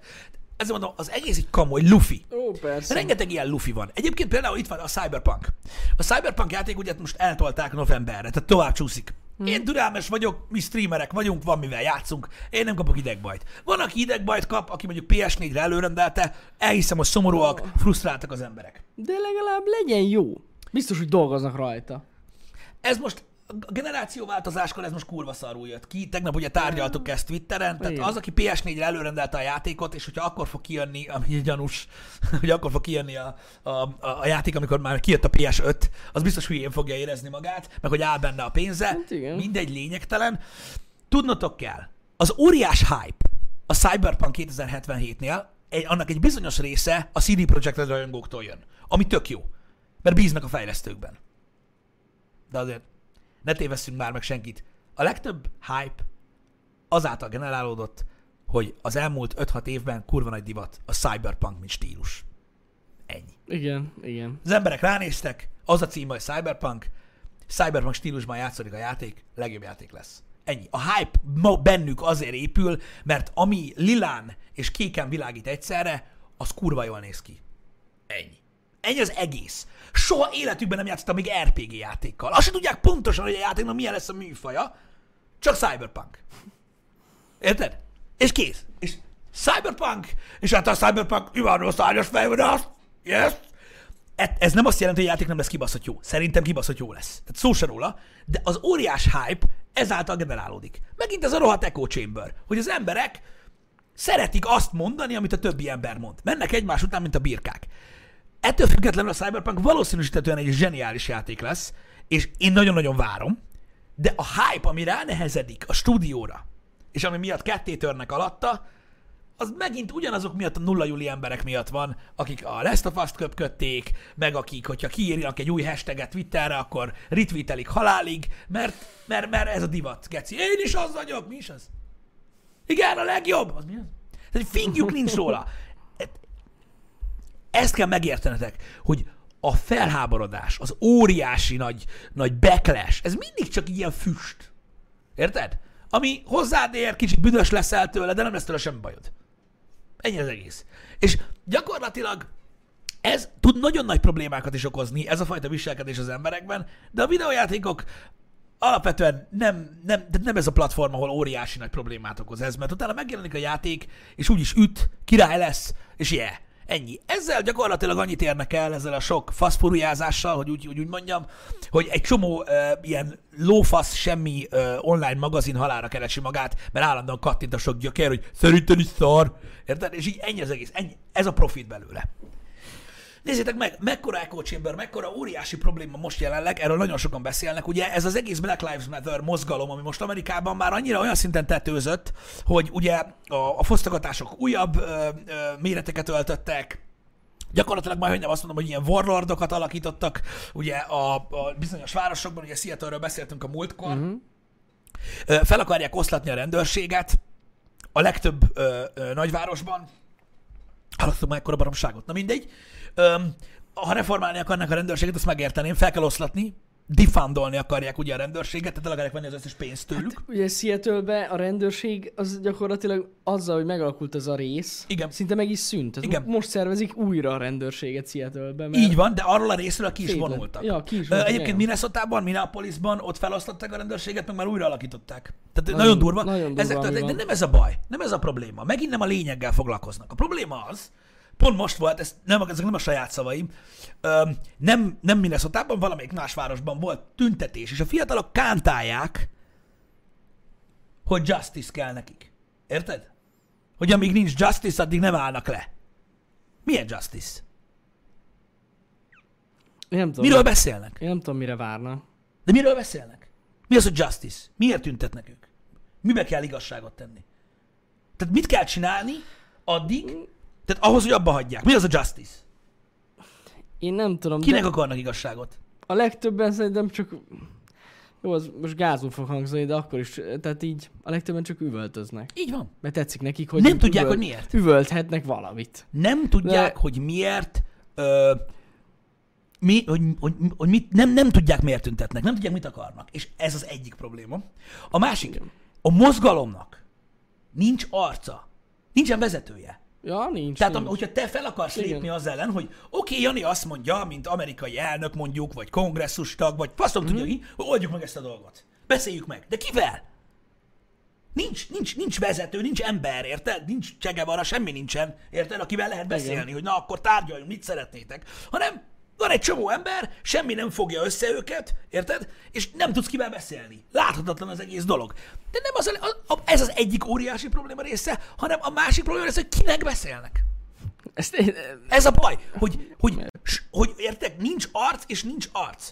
Ezért mondom, az egész egy kamu, egy lufi. Ó, persze. Rengeteg ilyen lufi van. Egyébként például itt van a Cyberpunk. A Cyberpunk játék ugye most eltolták novemberre, tehát tovább csúszik. Hmm. Én türelmes vagyok, mi streamerek vagyunk, van mivel játszunk, én nem kapok idegbajt. Van, aki idegbajt kap, aki mondjuk PS4-re előrendelte, elhiszem, hogy szomorúak, frusztráltak az emberek. De legalább legyen jó. Biztos, hogy dolgoznak rajta. Ez most a generációváltozáskor ez most kurva szarul jött ki. Tegnap ugye tárgyaltuk ezt Twitteren, tehát az, aki PS4-re előrendelte a játékot, és hogyha akkor fog kijönni, *laughs* ami gyanús, hogy akkor fog kijönni a, a, a, a játék, amikor már kijött a PS5, az biztos hülyén fogja érezni magát, meg hogy áll benne a pénze. Hát igen. Mindegy, lényegtelen. Tudnotok kell, az óriás hype a Cyberpunk 2077-nél, egy, annak egy bizonyos része a CD Projekt Red rajongóktól jön, ami tök jó, mert bíznak a fejlesztőkben. De azért ne tévesszünk már meg senkit. A legtöbb hype azáltal generálódott, hogy az elmúlt 5-6 évben kurva nagy divat a cyberpunk, mint stílus. Ennyi. Igen, igen. Az emberek ránéztek, az a cím, hogy cyberpunk, cyberpunk stílusban játszódik a játék, legjobb játék lesz. Ennyi. A hype bennük azért épül, mert ami lilán és kéken világít egyszerre, az kurva jól néz ki. Ennyi. Ennyi az egész. Soha életükben nem játszottam még RPG játékkal. Azt sem tudják pontosan, hogy a játéknak milyen lesz a műfaja, csak Cyberpunk. Érted? És kész. És Cyberpunk, és hát a Cyberpunk a szárnyas fejvadást. Yes. E- Ez nem azt jelenti, hogy a játék nem lesz kibaszott jó. Szerintem kibaszott jó lesz. Tehát szó se róla, de az óriás hype ezáltal generálódik. Megint ez a rohadt echo chamber, hogy az emberek szeretik azt mondani, amit a többi ember mond. Mennek egymás után, mint a birkák. Ettől függetlenül a Cyberpunk valószínűsítetően egy zseniális játék lesz, és én nagyon-nagyon várom, de a hype, ami ránehezedik a stúdióra, és ami miatt ketté törnek alatta, az megint ugyanazok miatt a nulla júli emberek miatt van, akik a Last of Us-t köpködték, meg akik, hogyha kiírnak egy új hashtaget Twitterre, akkor retweetelik halálig, mert, mert, mert ez a divat, geci. Én is az vagyok, mi is az? Igen, a legjobb! Az mi az? Tehát fingjuk nincs róla. Ezt kell megértenetek, hogy a felháborodás, az óriási nagy, nagy backlash, ez mindig csak ilyen füst. Érted? Ami hozzád ér, kicsit büdös leszel tőle, de nem lesz tőle semmi bajod. Ennyi az egész. És gyakorlatilag ez tud nagyon nagy problémákat is okozni, ez a fajta viselkedés az emberekben, de a videójátékok alapvetően nem, nem, nem ez a platform, ahol óriási nagy problémát okoz ez, mert utána megjelenik a játék, és úgyis üt, király lesz, és yeah, ennyi. Ezzel gyakorlatilag annyit érnek el, ezzel a sok faszfurujázással, hogy úgy, úgy, úgy mondjam, hogy egy csomó uh, ilyen lófasz semmi uh, online magazin halára keresi magát, mert állandóan kattint a sok gyökér, hogy szerintem is szar. Érted? És így ennyi az egész. Ennyi. Ez a profit belőle. Nézzétek meg, mekkora echo chamber, mekkora óriási probléma most jelenleg, erről nagyon sokan beszélnek, ugye ez az egész Black Lives Matter mozgalom, ami most Amerikában már annyira olyan szinten tetőzött, hogy ugye a, a fosztogatások újabb ö, ö, méreteket öltöttek, Gyakorlatilag majd nem azt mondom, hogy ilyen warlordokat alakítottak, ugye a, a bizonyos városokban, ugye Seattle-ről beszéltünk a múltkor, uh-huh. fel akarják oszlatni a rendőrséget a legtöbb ö, ö, nagyvárosban, Hallottam már ekkora baromságot. Na mindegy. Öm, ha reformálni akarnak a rendőrséget, azt megérteném, fel kell oszlatni, defundolni akarják ugye a rendőrséget, tehát el akarják venni az összes pénzt tőlük. Hát, ugye seattle a rendőrség az gyakorlatilag azzal, hogy megalakult ez a rész, Igen. szinte meg is szűnt. Tehát Igen. Most szervezik újra a rendőrsége Seattle-be. Mert Így van, de arról a részről ki is Szépen. vonultak. Ja, ki is vonultak, Egyébként. Minnesota-ban, Minneapolisban ott felosztották a rendőrséget, meg már újra alakították. Tehát nagyon, Nagyon- durva. nagyon durva, Ezek történnek, de nem ez a baj, nem ez a probléma. Megint nem a lényeggel foglalkoznak. A probléma az, pont most volt, ez nem, ezek nem a saját szavaim, öm, nem, nem Minnesota-ban, valamelyik más városban volt tüntetés, és a fiatalok kántálják, hogy justice kell nekik. Érted? Hogy amíg nincs justice, addig nem állnak le. Milyen justice? Én nem tudom, Miről beszélnek? én nem tudom, mire várna. De miről beszélnek? Mi az, hogy justice? Miért tüntetnek ők? Mibe kell igazságot tenni? Tehát mit kell csinálni addig, tehát ahhoz, hogy abba hagyják. Mi az a justice? Én nem tudom, Kinek de akarnak igazságot? a legtöbben szerintem csak... Jó, az most gázul fog hangzani, de akkor is, tehát így a legtöbben csak üvöltöznek. Így van. Mert tetszik nekik, hogy Nem tudják, üvölt- hogy miért. Üvölthetnek valamit. Nem tudják, De- hogy miért, ö, mi, hogy, hogy, hogy mit, nem, nem tudják, miért tüntetnek, nem tudják, mit akarnak. És ez az egyik probléma. A másik, a mozgalomnak nincs arca, nincsen vezetője. Ja, nincs. Tehát, nincs. hogyha te fel akarsz Igen. lépni az ellen, hogy oké, okay, Jani azt mondja, mint amerikai elnök mondjuk, vagy kongresszustag, vagy faszom mm-hmm. tudja ki, hogy oldjuk meg ezt a dolgot. Beszéljük meg. De kivel? Nincs, nincs, nincs vezető, nincs ember, érted? Nincs csegevara, semmi nincsen, érted? Akivel lehet beszélni, Igen. hogy na akkor tárgyaljunk, mit szeretnétek. Hanem van egy csomó ember, semmi nem fogja össze őket, érted? És nem tudsz kivel beszélni. Láthatatlan az egész dolog. De nem az a, a, ez az egyik óriási probléma része, hanem a másik probléma része, hogy kinek beszélnek. Ezt én, Ez a baj, hogy, hogy, s- hogy értek, nincs arc és nincs arc.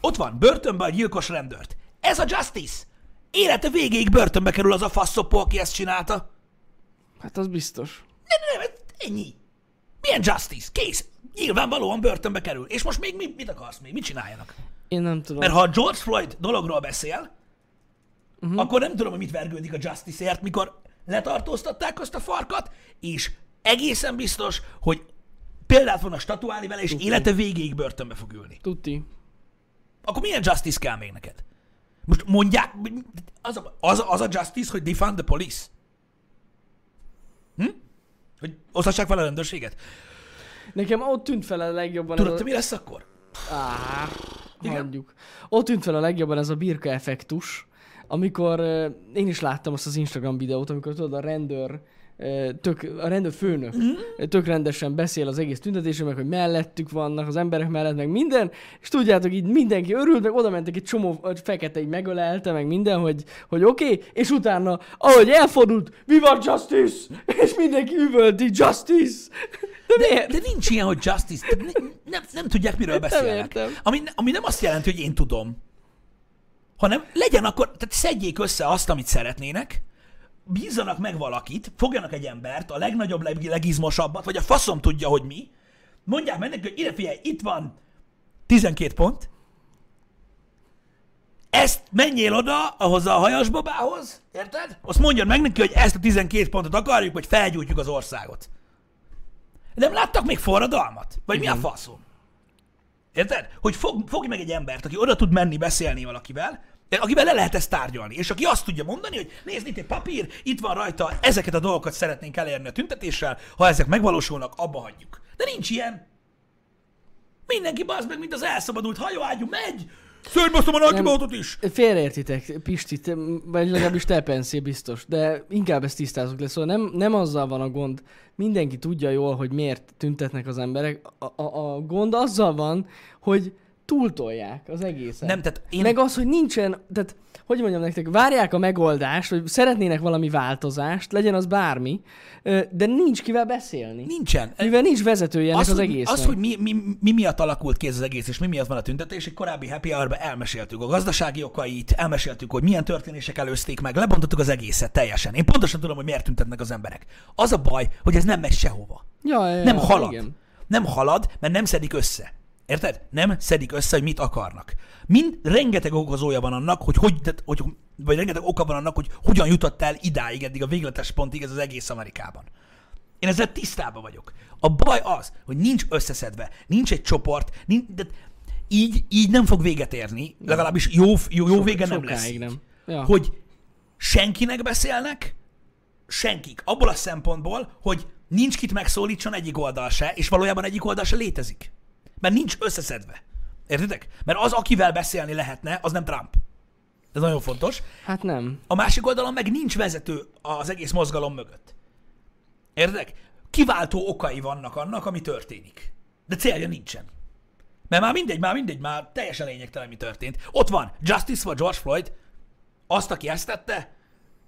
Ott van, börtönbe a gyilkos rendőrt. Ez a justice. Élete végéig börtönbe kerül az a faszopó, aki ezt csinálta. hát az biztos. Nem, nem, nem, ennyi. Milyen justice? Kész. Nyilvánvalóan börtönbe kerül. És most még mi, mit akarsz még? Mit csináljanak? Én nem tudom. Mert ha a George Floyd dologról beszél, uh-huh. akkor nem tudom, hogy mit vergődik a Justice-ért, mikor letartóztatták azt a farkat, és egészen biztos, hogy példát fognak statuálni vele, és élete végéig börtönbe fog ülni. Tuti. Akkor milyen Justice kell még neked? Most mondják, az a, az, az a justice, hogy defund the police? Hm? Hogy osztassák fel a rendőrséget? Nekem ott tűnt fel a legjobban Tudod, ez a... mi lesz akkor? Á, Igen? hagyjuk. Ott tűnt fel a legjobban ez a birka effektus, amikor uh, én is láttam azt az Instagram videót, amikor tudod a rendőr tök, a rendőr főnök Mhm. tök rendesen beszél az egész tüntetésről, meg hogy mellettük vannak, az emberek mellett, meg minden, és tudjátok, így mindenki örült, meg oda mentek egy csomó fekete, így megölelte, meg minden, hogy, hogy oké, okay, és utána, ahogy elfordult, mi van justice? *laughs* És mindenki üvölti, justice! De miért? De nincs ilyen, hogy justice. Tehát ne, nem, nem tudják, miről Nem beszélnek. értem. Ami, ami nem azt jelenti, hogy én tudom, hanem legyen akkor, tehát szedjék össze azt, amit szeretnének, bízzanak meg valakit, fogjanak egy embert, a legnagyobb, leg, legizmosabbat, vagy a faszom tudja, hogy mi, mondják meg neki, hogy ide figyelj, itt van 12 pont, ezt menjél oda, ahhoz a hajas babához, érted? Azt mondjad meg neki, hogy ezt a 12 pontot akarjuk, vagy felgyújtjuk az országot. Nem láttak még forradalmat? Vagy mi a faszom? Érted? Hogy fog, fogj meg egy embert, aki oda tud menni beszélni valakivel, akivel le lehet ezt tárgyalni, és aki azt tudja mondani, hogy nézd, itt egy papír, itt van rajta, ezeket a dolgokat szeretnénk elérni a tüntetéssel, ha ezek megvalósulnak, abba hagyjuk. De nincs ilyen. Mindenki bazd meg, mint az elszabadult hajóágyú, megy, szörnybasztom a nagykibautot is. Félreértitek, Pisti, te, vagy legalábbis te penszél biztos, de inkább ezt tisztázunk le. Szóval nem, nem azzal van a gond, mindenki tudja jól, hogy miért tüntetnek az emberek. A, a, a gond azzal van, hogy túltolják az egészet. Nem, tehát én- Meg az, hogy nincsen, tehát hogy mondjam nektek, várják a megoldást, hogy szeretnének valami változást, legyen az bármi, de nincs kivel beszélni. Nincsen. Mivel nincs vezetője ennek az, hogy, egésznek. az, hogy mi, mi, mi, miatt alakult ki ez az egész, és mi miatt van a tüntetés, egy korábbi happy hour elmeséltük a gazdasági okait, elmeséltük, hogy milyen történések előzték meg, lebontottuk az egészet teljesen. Én pontosan tudom, hogy miért tüntetnek az emberek. Az a baj, hogy ez nem megy sehova. ja, ja, ja, Nem halad. Igen. Nem halad, mert nem szedik össze. Érted? Nem szedik össze, hogy mit akarnak. Mind rengeteg okozója van annak, hogy hogy, tehát, hogy vagy rengeteg oka van annak, hogy hogyan jutott el idáig, eddig a végletes pontig ez az egész Amerikában. Én ezzel tisztában vagyok. A baj az, hogy nincs összeszedve, nincs egy csoport, nincs, de így, így nem fog véget érni, legalábbis jó, jó, jó vége nem lesz. Így. nem. Ja. Hogy senkinek beszélnek, senkik. Abból a szempontból, hogy nincs kit megszólítson egyik oldal se, és valójában egyik oldal se létezik. Mert nincs összeszedve. Értitek? Mert az, akivel beszélni lehetne, az nem Trump. Ez nagyon fontos. Hát nem. A másik oldalon meg nincs vezető az egész mozgalom mögött. Érted? Kiváltó okai vannak annak, ami történik. De célja nincsen. Mert már mindegy, már mindegy, már teljesen lényegtelen, mi történt. Ott van Justice vagy George Floyd, azt, aki ezt tette,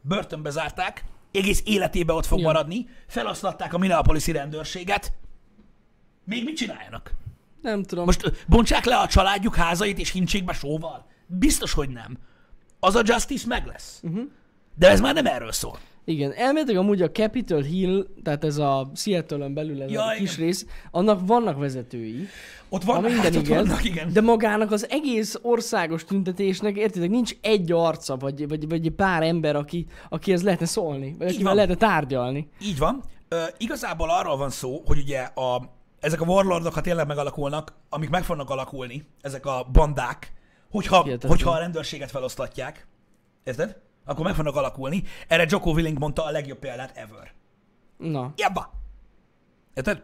börtönbe zárták, egész életébe ott fog Ja. maradni, feloszlatták a Minneapolis-i rendőrséget. Még mit csináljanak? Nem tudom. Most bontsák le a családjuk házait és hintsék be sóval? Biztos, hogy nem. Az a Justice meg lesz. Uh-huh. De ez már nem erről szól. Igen, elméletileg amúgy a Capitol Hill, tehát ez a Seattle-ön belül ez Ja, a igen. kis rész, annak vannak vezetői. Ott Van, minden hát ott igaz, vannak, igen. de magának az egész országos tüntetésnek, értitek, nincs egy arca, vagy, vagy, vagy egy pár ember, aki, akihez lehetne szólni, vagy akivel van. lehetne tárgyalni. Így van. Ö, igazából arról van szó, hogy ugye a, ezek a warlordok, ha tényleg megalakulnak, amik meg fognak alakulni, ezek a bandák, hogyha, Hihetetlen. hogyha a rendőrséget feloszlatják, érted? Akkor meg fognak alakulni. Erre Jocko Willing mondta a legjobb példát ever. Na, Jabba! Érted?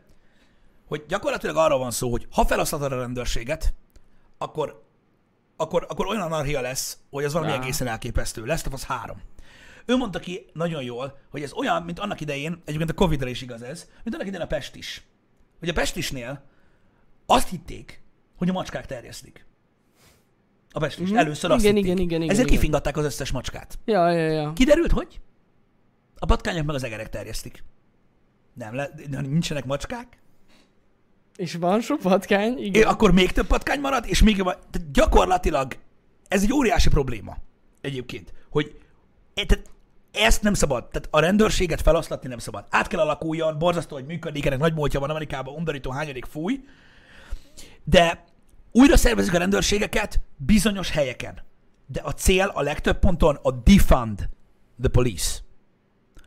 Hogy gyakorlatilag arról van szó, hogy ha feloszlatod a rendőrséget, akkor, akkor, akkor olyan anarchia lesz, hogy az valami Á. egészen elképesztő. Lesz az három. Ő mondta ki nagyon jól, hogy ez olyan, mint annak idején, egyébként a Covid-ra is igaz ez, mint annak idején a Pestis. Hogy a Pestisnél azt hitték, hogy a macskák terjesztik. A Pestis. Mhm. Először azt Igen, hitték. igen, igen, igen, Ezért igen. kifingatták az összes macskát. ja, ja, ja. Kiderült, hogy? A patkányok meg az egerek terjesztik. Nem, le, nincsenek macskák, És van sok patkány, é, igen. akkor még több patkány marad, és még jobban- gyakorlatilag ez egy óriási probléma egyébként, hogy e- tehát ezt nem szabad, tehát a rendőrséget feloszlatni nem szabad. Át kell alakuljon, borzasztó, hogy működik, ennek nagy múltja van Amerikában, undorító hányadik fúj, de újra szervezik a rendőrségeket bizonyos helyeken. De a cél a legtöbb ponton a defund the police.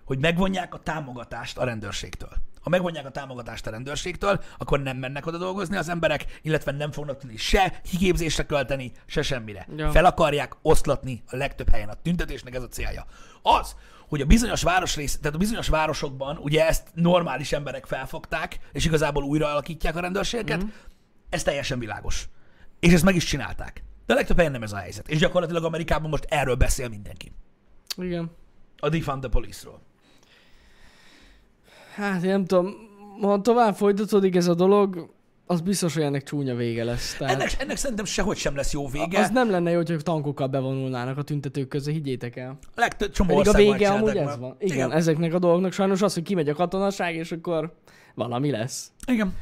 Hogy megvonják a támogatást a rendőrségtől. Ha megvonják a támogatást a rendőrségtől, akkor nem mennek oda dolgozni az emberek, illetve nem fognak tudni se kiképzésre költeni, se semmire. Ja. Fel akarják oszlatni a legtöbb helyen. A tüntetésnek ez a célja. Az, hogy a bizonyos városrész, tehát a bizonyos városokban ugye ezt normális emberek felfogták, és igazából újra alakítják a rendőrségeket, mm. ez teljesen világos. És ezt meg is csinálták. De a legtöbb helyen nem ez a helyzet. És gyakorlatilag Amerikában most erről beszél mindenki. Igen. A Defund the Police-ról. Hát én nem tudom, ha tovább folytatódik ez a dolog, az biztos, hogy ennek csúnya vége lesz. Tehát Ennek, ennek szerintem sehogy sem lesz jó vége. az nem lenne jó, hogyha tankokkal bevonulnának a tüntetők közé, higgyétek el. Legtöbb csomó a vége amúgy ez van. Igen, Igen. ezeknek a dolgoknak sajnos az, hogy kimegy a katonaság, és akkor valami lesz. Igen.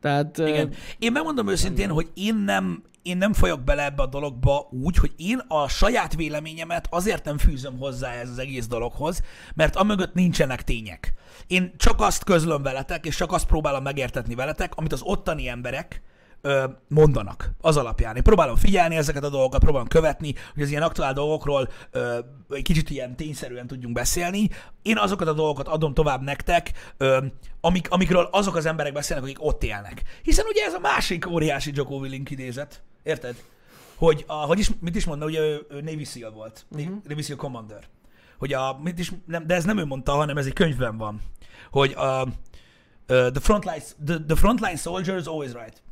Tehát Igen. Én megmondom őszintén, hogy én nem, én nem folyok bele ebbe a dologba úgy, hogy én a saját véleményemet azért nem fűzöm hozzá ez az egész dologhoz, mert amögött nincsenek tények. Én csak azt közlöm veletek, és csak azt próbálom megértetni veletek, amit az ottani emberek ö, mondanak az alapján. Én próbálom figyelni ezeket a dolgokat, próbálom követni, hogy az ilyen aktuál dolgokról ö, egy kicsit ilyen tényszerűen tudjunk beszélni. Én azokat a dolgokat adom tovább nektek, ö, amik, amikről azok az emberek beszélnek, akik ott élnek. Hiszen ugye ez a másik óriási Joko Willink idézet, érted? Hogy, a, hogy is, mit is mondta, ugye ő, ő Navy SEAL volt, uh-huh. Navy SEAL Commander. Hogy a, mit is, nem, de ez nem ő mondta, hanem ez egy könyvben van, hogy a, uh, the, frontline, the, the frontline soldier is always right.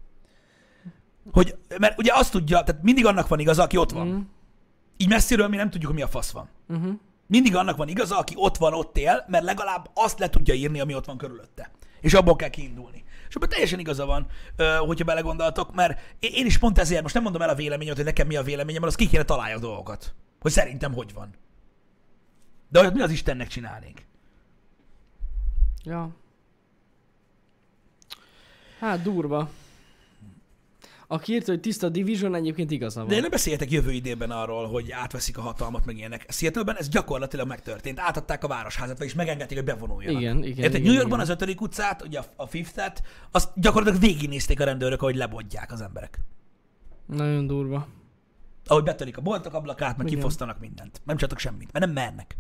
Hogy, mert ugye azt tudja, tehát mindig annak van igaza, aki ott van. Mhm. Így messziről mi nem tudjuk, hogy mi a fasz van. Uh-huh. Mindig annak van igaza, aki ott van, ott él, mert legalább azt le tudja írni, ami ott van körülötte. És abból kell kiindulni. És abban teljesen igaza van, hogyha belegondoltok, mert én is pont ezért most nem mondom el a véleményet, hogy nekem mi a véleményem, mert az ki kéne találja a dolgokat. Hogy szerintem hogy van. De olyat mi az Istennek csinálnénk? Ja. Hát durva. Aki írta, hogy tiszta Division, egyébként igaza van. De nem beszéltek jövő idében arról, hogy átveszik a hatalmat, meg ilyenek. Seattle-ben ez gyakorlatilag megtörtént. Átadták a városházat, vagyis megengedték, hogy bevonuljanak. Igen, igen, Érted? igen, New Yorkban igen. az ötödik utcát, ugye a, a Fifth-et, azt gyakorlatilag végignézték a rendőrök, ahogy lebodják az emberek. Nagyon durva. Ahogy betörik a boltok ablakát, meg Igen. kifosztanak mindent. Nem csináltak semmit, mert nem mernek.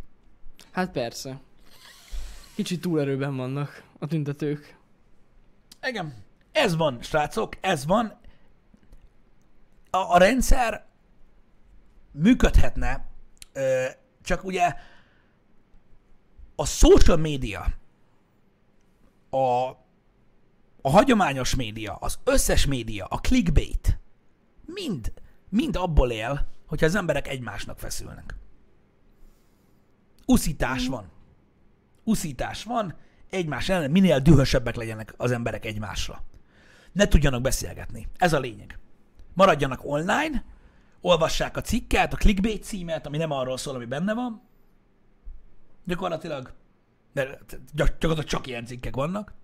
Hát persze. Kicsit túlerőben vannak a tüntetők. Igen. Ez van, srácok, ez van. A, a rendszer működhetne, csak ugye a social média, a, a hagyományos média, az összes média, a clickbait, mind, mind abból él, hogyha az emberek egymásnak feszülnek. Uszítás van. Uszítás van, egymás ellen, minél dühösebbek legyenek az emberek egymásra. Ne tudjanak beszélgetni. Ez a lényeg. Maradjanak online, olvassák a cikket, a clickbait címet, ami nem arról szól, ami benne van. Gyakorlatilag, gyak- gyakorlatilag csak ilyen cikkek vannak.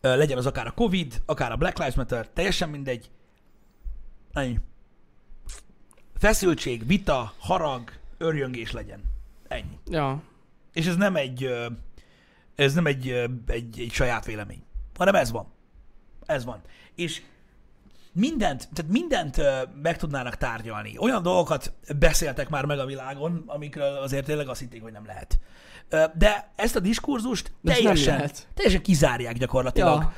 Legyen az akár a Covid, akár a Black Lives Matter, teljesen mindegy. Ennyi. Feszültség, vita, harag, örjöngés legyen. Ennyi. Ja. És ez nem egy, ez nem egy, egy, egy saját vélemény, hanem ez van. Ez van. És mindent, tehát mindent meg tudnának tárgyalni. Olyan dolgokat beszéltek már meg a világon, amikről azért tényleg azt hitték, hogy nem lehet. De ezt a diskurzust De teljesen, teljesen kizárják gyakorlatilag. Ja.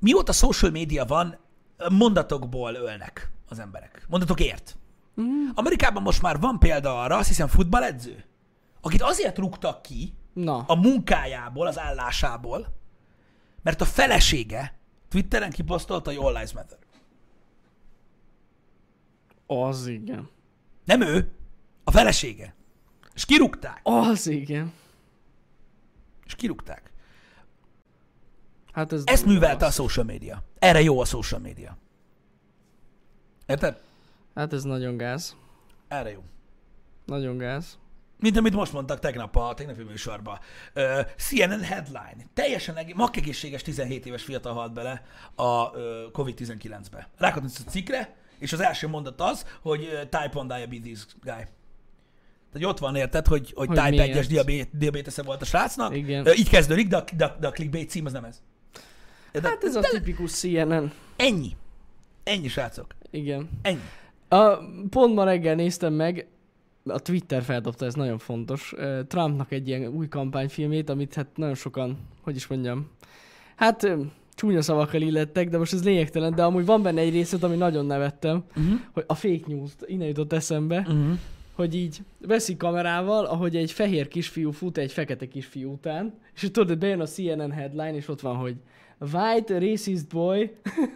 Mióta social média van, mondatokból ölnek az emberek. Mondatokért. Mm. Amerikában most már van példa arra, azt hiszem futballedző, akit azért rúgtak ki Na. a munkájából, az állásából, mert a felesége Twitteren kiposztolta, hogy All Lives Matter. Az igen. Nem ő, a felesége. És kirúgták. Az igen. És kirúgták. Hát ez Ezt művelte a az. social media. Erre jó a social media. Érted? Hát ez nagyon gáz. Erre jó. Nagyon gáz. Mint amit most mondtak tegnap a tegnapi műsorban. Uh, CNN headline. Teljesen egész, makkegészséges 17 éves fiatal halt bele a uh, COVID-19-be. Rákattintott a cikkre, és az első mondat az, hogy uh, type 1 diabetes guy. Tehát ott van, érted, hogy, hogy, Hogy type miért? 1-es diabé- diabétesze volt a srácnak. Igen. Uh, így kezdődik, de a, de, a- de a clickbait cím az nem ez. Érted? Hát ez a De- tipikus CNN. Ennyi. Ennyi, srácok. Igen. Ennyi. A, pont ma reggel néztem meg, a Twitter feldobta, ez nagyon fontos, Trumpnak egy ilyen új kampányfilmét, amit hát nagyon sokan, hogy is mondjam, hát csúnya szavakkal illettek, de most ez lényegtelen, de amúgy van benne egy részlet, ami nagyon nevettem, Uh-huh. hogy a fake news innen jutott eszembe, Uh-huh. hogy így veszik kamerával, ahogy egy fehér kisfiú fut egy fekete kisfiú után, és tudod, bejön a CNN headline, és ott van, hogy White racist boy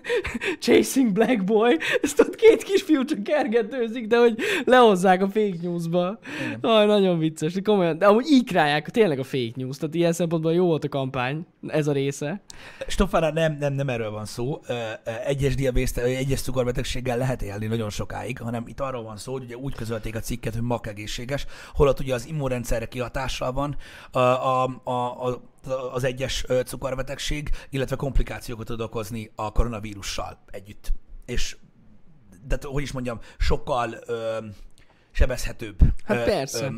*laughs* chasing black boy, ezt ott két kisfiú csak kergetőzik, de hogy lehozzák a fake newsba. Aj, nagyon vicces, de komolyan. De amúgy így králják tényleg a fake news, tehát ilyen szempontból jó volt a kampány, ez a része. Stoffára nem, nem, nem erről van szó. Egyes diabészte, ö, egyes cukorbetegséggel lehet élni nagyon sokáig, hanem itt arról van szó, hogy ugye úgy közölték a cikket, hogy mak egészséges, holott ugye az immunrendszerre kihatással van a, a, a, a, az egyes cukorbetegség, illetve komplikációkat tud okozni a koronavírussal együtt. És de hogy is mondjam, sokkal ö, sebezhetőbb Hát ö, persze. ö,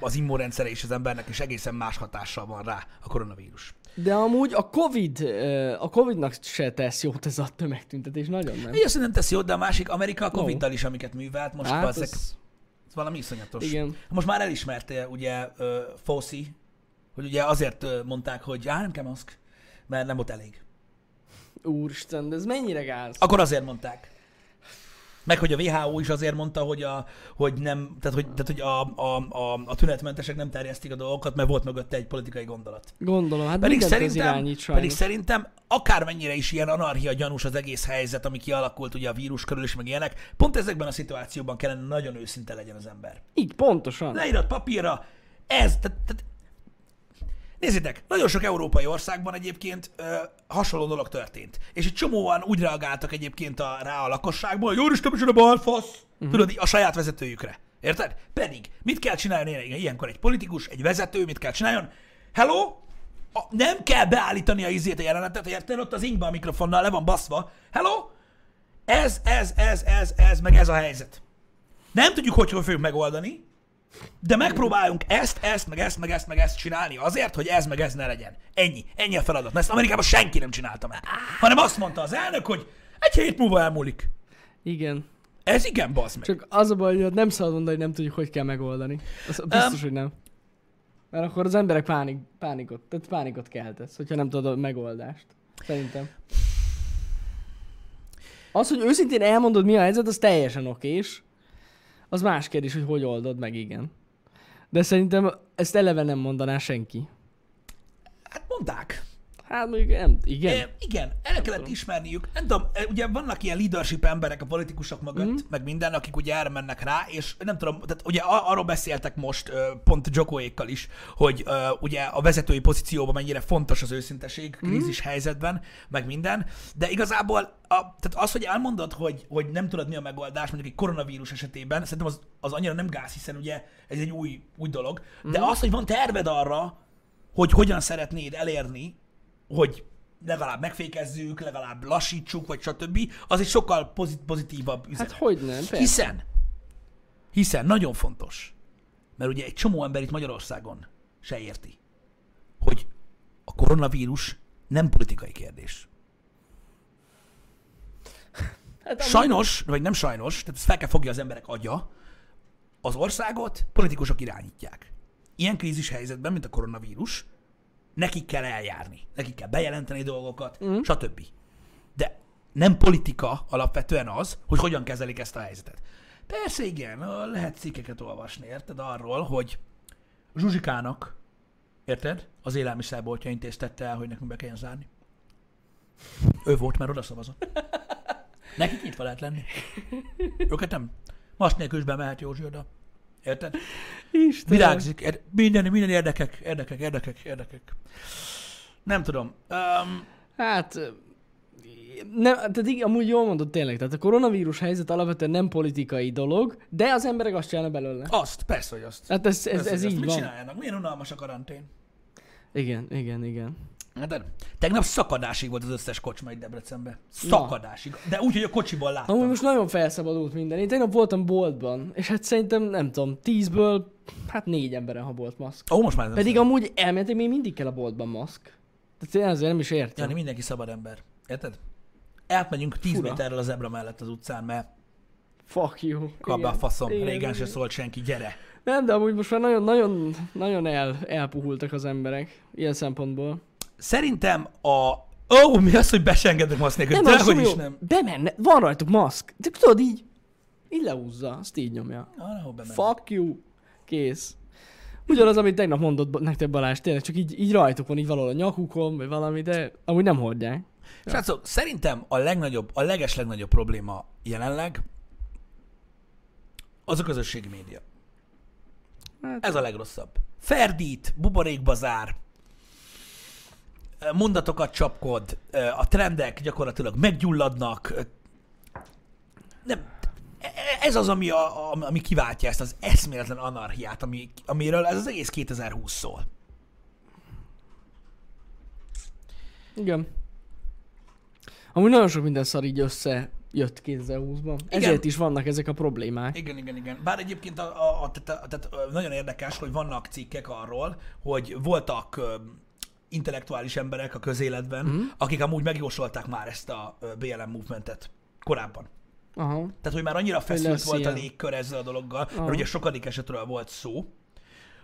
az immunrendszere is az embernek, és egészen más hatással van rá a koronavírus. De amúgy a Covid, a Covidnak se tesz jót ez a tömegtüntetés, nagyon nem. Azt nem teszi jót, de a másik Amerika a Covid-dal is, amiket művelt, most hát Hát ez... az, valami iszonyatos. igen. Most már elismerte ugye uh, hogy ugye azért mondták, hogy á, nem kell maszk, mert nem volt elég. Úristen, de ez mennyire gáz? Akkor azért mondták. Meg hogy a WHO is azért mondta, hogy, a, hogy nem, tehát hogy, tehát, hogy a, a, a, a tünetmentesek nem terjesztik a dolgokat, mert volt mögötte egy politikai gondolat. Gondolom, hát Pedig szerintem, irányít pedig sajnos. szerintem akármennyire is ilyen anarchia gyanús az egész helyzet, ami kialakult ugye a vírus körül is meg ilyenek, pont ezekben a szituációban kellene nagyon őszinte legyen az ember. Így, pontosan. Leírat papírra, ez, tehát, tehát Nézzétek, nagyon sok európai országban egyébként ö, hasonló dolog történt. És egy csomóan úgy reagáltak egyébként a, rá a lakosságból, hogy úristen, micsoda balfasz! Uh-huh. Tudod, így a saját vezetőjükre. Érted? Pedig mit kell csinálni ilyen- ilyenkor egy politikus, egy vezető, mit kell csináljon? Hello? A, nem kell beállítani a izét a jelenetet, érted? Ott az ingbe a mikrofonnal le van baszva. Hello? Ez, ez, ez, ez, ez, meg ez a helyzet. Nem tudjuk, hogy hogy fogjuk megoldani, de megpróbáljunk ezt, ezt, meg ezt, meg ezt, meg ezt csinálni azért, hogy ez, meg ez ne legyen. Ennyi. Ennyi a feladat. Mert ezt Amerikában senki nem csinálta meg. Hanem azt mondta az elnök, hogy egy hét múlva elmúlik. Igen. Ez igen, bazd meg. Csak az a baj, hogy nem szabad mondani, hogy nem tudjuk, hogy kell megoldani. Az biztos, Öm. hogy nem. Mert akkor az emberek pánik, pánikot, tehát pánikot keltesz, hogyha nem tudod a megoldást. Szerintem. Az, hogy őszintén elmondod, mi a helyzet, az teljesen okés. Az más kérdés, hogy hogy oldod meg, igen. De szerintem ezt eleve nem mondaná senki. Hát mondták. Hát mondjuk nem, igen. E, igen, el kellett tudom. ismerniük. Nem tudom, ugye vannak ilyen leadership emberek a politikusok mögött, mm. meg minden, akik ugye erre mennek rá, és nem tudom, tehát ugye a- arról beszéltek most pont Jokoékkal is, hogy ugye a vezetői pozícióban mennyire fontos az őszinteség Mhm. krízis helyzetben, meg minden, de igazából a, tehát az, hogy elmondod, hogy, hogy nem tudod mi a megoldás, mondjuk egy koronavírus esetében, szerintem az, az annyira nem gáz, hiszen ugye ez egy új, új dolog, de Mhm. az, hogy van terved arra, hogy hogyan szeretnéd elérni, hogy legalább megfékezzük, legalább lassítsuk, vagy stb., az egy sokkal pozit- pozitívabb üzenet. Hát hogy nem, persze. hiszen, hiszen nagyon fontos, mert ugye egy csomó ember itt Magyarországon se érti, hogy a koronavírus nem politikai kérdés. Hát Sajnos, vagy nem sajnos, tehát ezt fel kell fogja az emberek agya, az országot politikusok irányítják. Ilyen krízis helyzetben, mint a koronavírus, nekik kell eljárni, nekik kell bejelenteni dolgokat, mm. stb. De nem politika alapvetően az, hogy hogyan kezelik ezt a helyzetet. Persze igen, lehet cikkeket olvasni, érted, arról, hogy Zsuzsikának, érted, az élelmiszerboltja intéztette el, hogy nekünk be kelljen zárni. Ő volt, mert oda szavazott. Nekik nyitva lehet lenni. Őket nem. Mast nélkül is bemehet Józsi oda. Érted? Istenem. Virágzik. Er- Minden, minden érdekek, érdekek, érdekek, érdekek. Nem tudom. Um, Hát, nem, tehát igen, amúgy jól mondod tényleg, tehát a koronavírus helyzet alapvetően nem politikai dolog, de az emberek azt csinálnak belőle. azt, persze, hogy azt. Hát ez, ez, Persze, ez azt. így Mit van. csináljanak? Milyen unalmas a karantén? Igen, igen, igen. Hát De tegnap szakadásig volt az összes kocsma itt Debrecenben. Szakadásig. De úgy, hogy a kocsiból láttam. Amúgy most nagyon felszabadult minden. Én tegnap voltam boltban, és hát szerintem, nem tudom, tízből, hát négy emberen, ha volt maszk. Ó, most már nem Pedig amúgy elméletileg még mindig kell a boltban maszk. Tehát én ezért nem is értem. Jani, mindenki szabad ember. Érted? Átmegyünk 10 Fura. méterrel az ebra mellett az utcán, mert Fuck you. kap a faszom. igen, Régen se igen. szólt senki, gyere. Nem, de amúgy most már nagyon, nagyon, nagyon el, elpuhultak az emberek. Ilyen szempontból. Szerintem a... Ó, oh, mi az, hogy besengednek maszk nélkül? Nem, De az hogy jó. is nem. Bemenne, van rajtuk maszk. De tudod így, így lehúzza, azt így nyomja. Fuck you. Kész. Ugyanaz, amit tegnap mondott nektek Balázs, tényleg csak így, így rajtuk van, így valahol a nyakukon, vagy valami, de amúgy nem hordják. Srácok, szerintem a legnagyobb, a leges legnagyobb probléma jelenleg az a közösségi média. Hát, Ez a legrosszabb. Ferdít, buborékbazár, mondatokat csapkod, a trendek gyakorlatilag meggyulladnak. Nem, ez az, ami, a, a- ami kiváltja ezt az eszméletlen anarchiát, ami, amiről ez az egész 2020 szól. igen. Amúgy nagyon sok minden szar így össze jött 2020-ban. Ezért is vannak ezek a problémák. Igen, igen, igen. Bár egyébként a, a, a, tehát, tehát ö, nagyon érdekes, hogy vannak cikkek arról, hogy voltak intellektuális emberek a közéletben, mm. akik amúgy megjósolták már ezt a BLM movementet korábban. Aha. Tehát, hogy már annyira feszült volt a ilyen. légkör ezzel a dologgal, Aha. mert ugye sokadik esetről volt szó,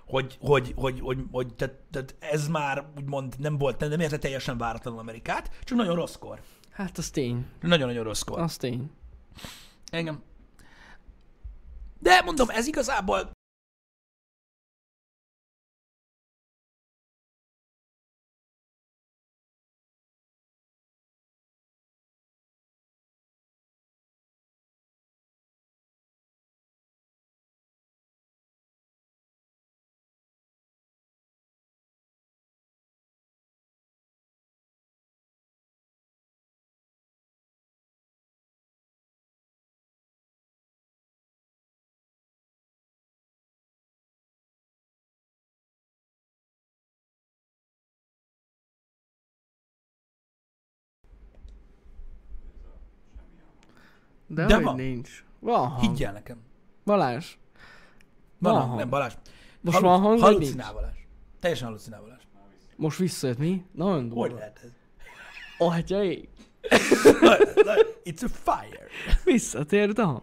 hogy, hogy, hogy, hogy, hogy tehát, tehát ez már úgymond nem volt, nem érte teljesen váratlanul Amerikát, csak nagyon rosszkor. Hát az tény. Nagyon-nagyon rosszkor. Az tény. Engem. De mondom, ez igazából De, De van. nincs. Van hang. higgyel nekem. Balázs. Van, Van hang, nem Balázs. Most van hang? Halucinál Balázs. Teljesen halucinál Balázs. Most visszajött mi? Nagyon durva. Hogy lehet ez? Ég. Na- *laughs* na- It's a fire. Visszatért a hang.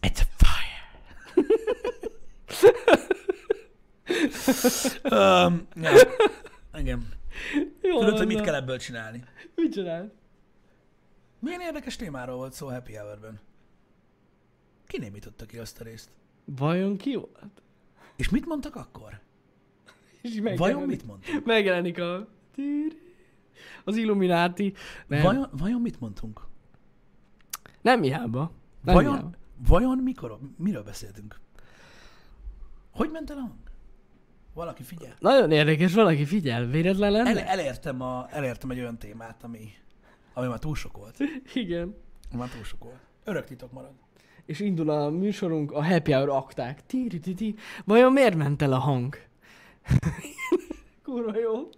It's a fire. *laughs* um, ja. Igen. Jó, Tudod, hogy mit kell ebből csinálni? Mit csinál? Milyen érdekes témáról volt szó Happy Hour-ben? Kinémította ki azt a részt. Vajon ki volt? És mit mondtak akkor? *laughs* És Vajon mit mondtunk? Megjelenik a... Az Illuminati. Nem, Vajon, vajon mit mondtunk? nem hiába. Nem Vajon, hiába. vajon mikor? Miről beszéltünk? Hogy ment el a hang? Valaki figyel. Nagyon érdekes, valaki figyel, véletlen lenne? El, elértem, a, elértem egy olyan témát, ami, ami már túl sok volt. Igen. Már túl sok volt. Örök titok marad. És indul a műsorunk, a Happy Hour akták. Tíri, ti, ti. Vajon miért ment el a hang? Kurva jó.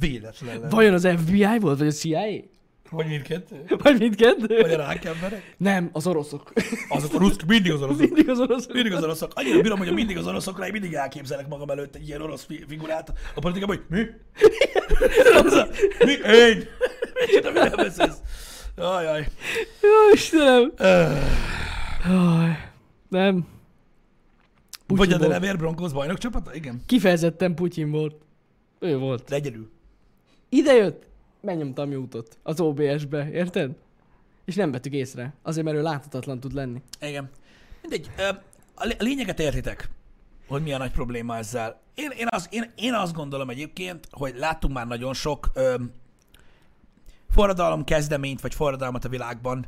Véletlen lenne. Vajon az FBI volt, vagy a CIA? Vagy mindkettő? Vagy mindkettő? Vagy a rák emberek? Nem, az oroszok. Azok a ruszk, mindig az oroszok. Mindig az oroszok. Mindig az oroszok. Annyira bírom, hogy a mindig az oroszokra én mindig elképzelek magam előtt egy ilyen orosz fi- figurát a politikában, hogy mi? *laughs* Mi? Én? Micsoda, mi nem beszélsz? Ajaj. Jó, Istenem. Jaj. Nem. Putyin Vagy a. Delaware Broncos bajnok csapata? Igen. Kifejezetten Putyin volt. Ő volt. De egyedül. Ide jött, megnyomta a mute-ot az OBS-be, érted? És nem vettük észre. Azért, mert ő láthatatlan tud lenni. Igen. Mindegy. A lé- a lényeget értitek, hogy mi a nagy probléma ezzel. Én, én, az, én, én azt gondolom egyébként, hogy láttunk már nagyon sok forradalom kezdeményt, vagy forradalmat a világban.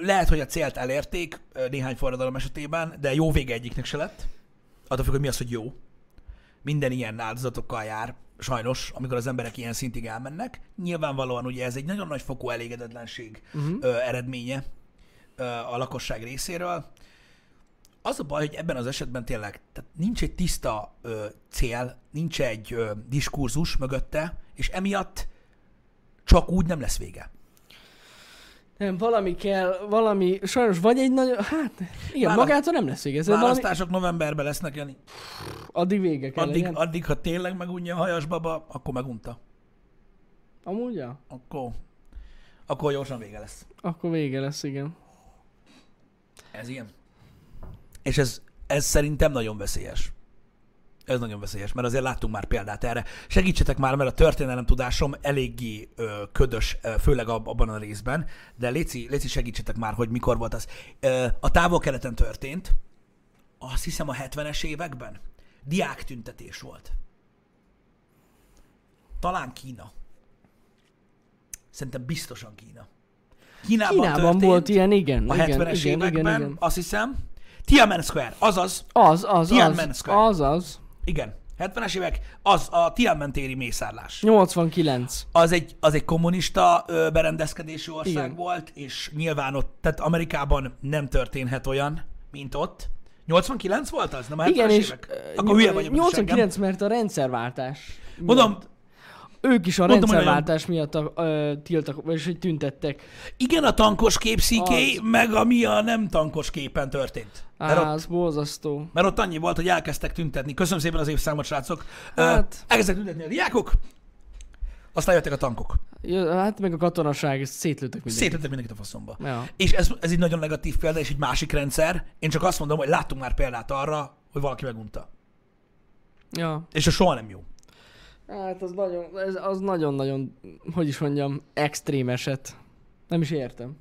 Lehet, hogy a célt elérték néhány forradalom esetében, de jó vége egyiknek se lett. Attól függ, hogy mi az, hogy jó. Minden ilyen áldozatokkal jár, sajnos, amikor az emberek ilyen szintig elmennek. Nyilvánvalóan ugye ez egy nagyon nagy fokú elégedetlenség Uh-huh. ö, eredménye ö, a lakosság részéről. Az a baj, hogy ebben az esetben tényleg tehát nincs egy tiszta ö, cél, nincs egy ö, diskurzus mögötte, és emiatt csak úgy nem lesz vége. Nem, valami kell, valami, sajnos vagy egy nagyon, hát igen, Választ- magától nem lesz vége. Valami, Választások novemberben lesznek, Jani. addig vége kell Addig, legyen. addig, ha tényleg megunja a hajas baba, akkor megunta. Amúgy, ja? Akkor, akkor gyorsan vége lesz. Akkor vége lesz, igen. Ez ilyen. és ez, ez szerintem nagyon veszélyes. Ez nagyon veszélyes, mert azért láttunk már példát erre. Segítsetek már, mert a történelem tudásom eléggé ö, ködös, ö, főleg ab, abban a részben, de Léci, Léci segítsetek már, hogy mikor volt az. Ö, a távol-keleten történt, azt hiszem a 70-es években, diák tüntetés volt. Talán Kína. Szerintem biztosan Kína. Kínában, Kínában volt ilyen, igen. a igen, 70-es igen, években, igen, igen. azt hiszem. Tiananmen Square, azaz, Az, az, Tiananmen az, Square. az, az. Igen, 70-es évek, az a Tiananmen téri mészárlás. 89. Az egy, az egy kommunista ö, berendezkedésű ország Igen. volt, és nyilván ott, tehát Amerikában nem történhet olyan, mint ott. 89 volt az? Nem a 70-es Igen, és évek? ö, Akkor hülye vagyok, 89, mert a rendszerváltás. Mondom, miatt. Ők is a Mondom, rendszerváltás miatt a, ö, tiltak, vagyis hogy tüntettek. igen, a tankos kép CK, Az. meg ami a nem tankos képen történt. Mert Á, ott, az borzasztó. mert ott annyi volt, hogy elkezdtek tüntetni. Köszönöm szépen az évszámot, srácok. Hát... Hát- elkezdtek tüntetni a diákok, aztán jöttek a tankok. Jö- Hát meg a katonaság, szétlőttek mindenkit. Szétlőttek mindenkit a faszomba. Ja. És ez, ez egy nagyon negatív példa, és egy másik rendszer. Én csak azt mondom, hogy láttunk már példát arra, hogy valaki megunta. ja. És ez soha nem jó. Hát az nagyon, ez, az nagyon-nagyon, hogy is mondjam, extrém eset. Nem is értem.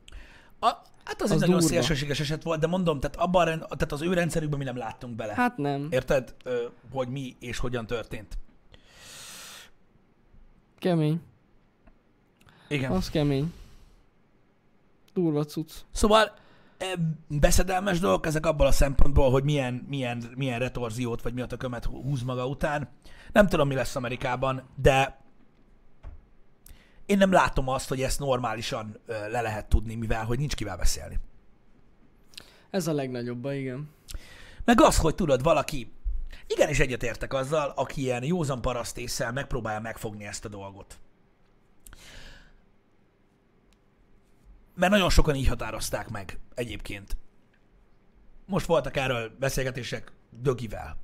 A, hát az, Az egy nagyon durva. szélsőséges eset volt, de mondom, tehát, abban, tehát az ő rendszerükben mi nem láttunk bele. Hát nem. Érted, hogy mi és hogyan történt? Kemény. Igen. Az kemény. Durva cucc. Szóval beszedelmes dolgok ezek abból a szempontból, hogy milyen, milyen, milyen retorziót vagy mi a tökömet húz maga után. Nem tudom, mi lesz Amerikában, de én nem látom azt, hogy ezt normálisan le lehet tudni, mivel hogy nincs kivel beszélni. Ez a legnagyobb, igen. Meg az, hogy tudod, valaki, igenis egyetértek azzal, aki ilyen józan parasztésszel megpróbálja megfogni ezt a dolgot. Mert nagyon sokan így határozták meg egyébként. Most voltak erről beszélgetések Dögivel.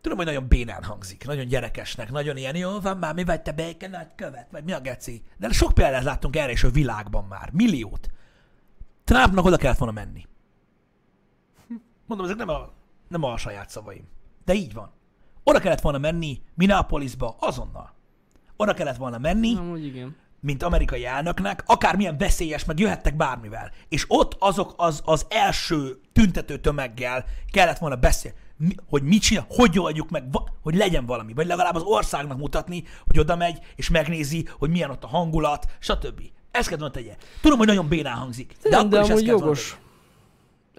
Tudom, hogy nagyon bénán hangzik, nagyon gyerekesnek, nagyon ilyen, jó van már, mi vagy te béke nagy követ, vagy mi a geci. De sok példát láttunk erre is a világban már, milliót. Trumpnak oda kellett volna menni. Mondom, ezek nem a, nem a saját szavaim. De így van. Oda kellett volna menni Minneapolisba azonnal. Oda kellett volna menni, Amúgy igen. Mint amerikai elnöknek, akármilyen veszélyes, meg jöhettek bármivel. És ott azok az, az első tüntető tömeggel kellett volna beszélni, hogy mit csinál, hogy oldjuk meg, hogy legyen valami, vagy legalább az országnak mutatni, hogy oda megy, és megnézi, hogy milyen ott a hangulat, stb. Ezt kellett volna tegye. Tudom, hogy nagyon bénán hangzik, de, De, akkor de is ezt amúgy volna jogos. tegye.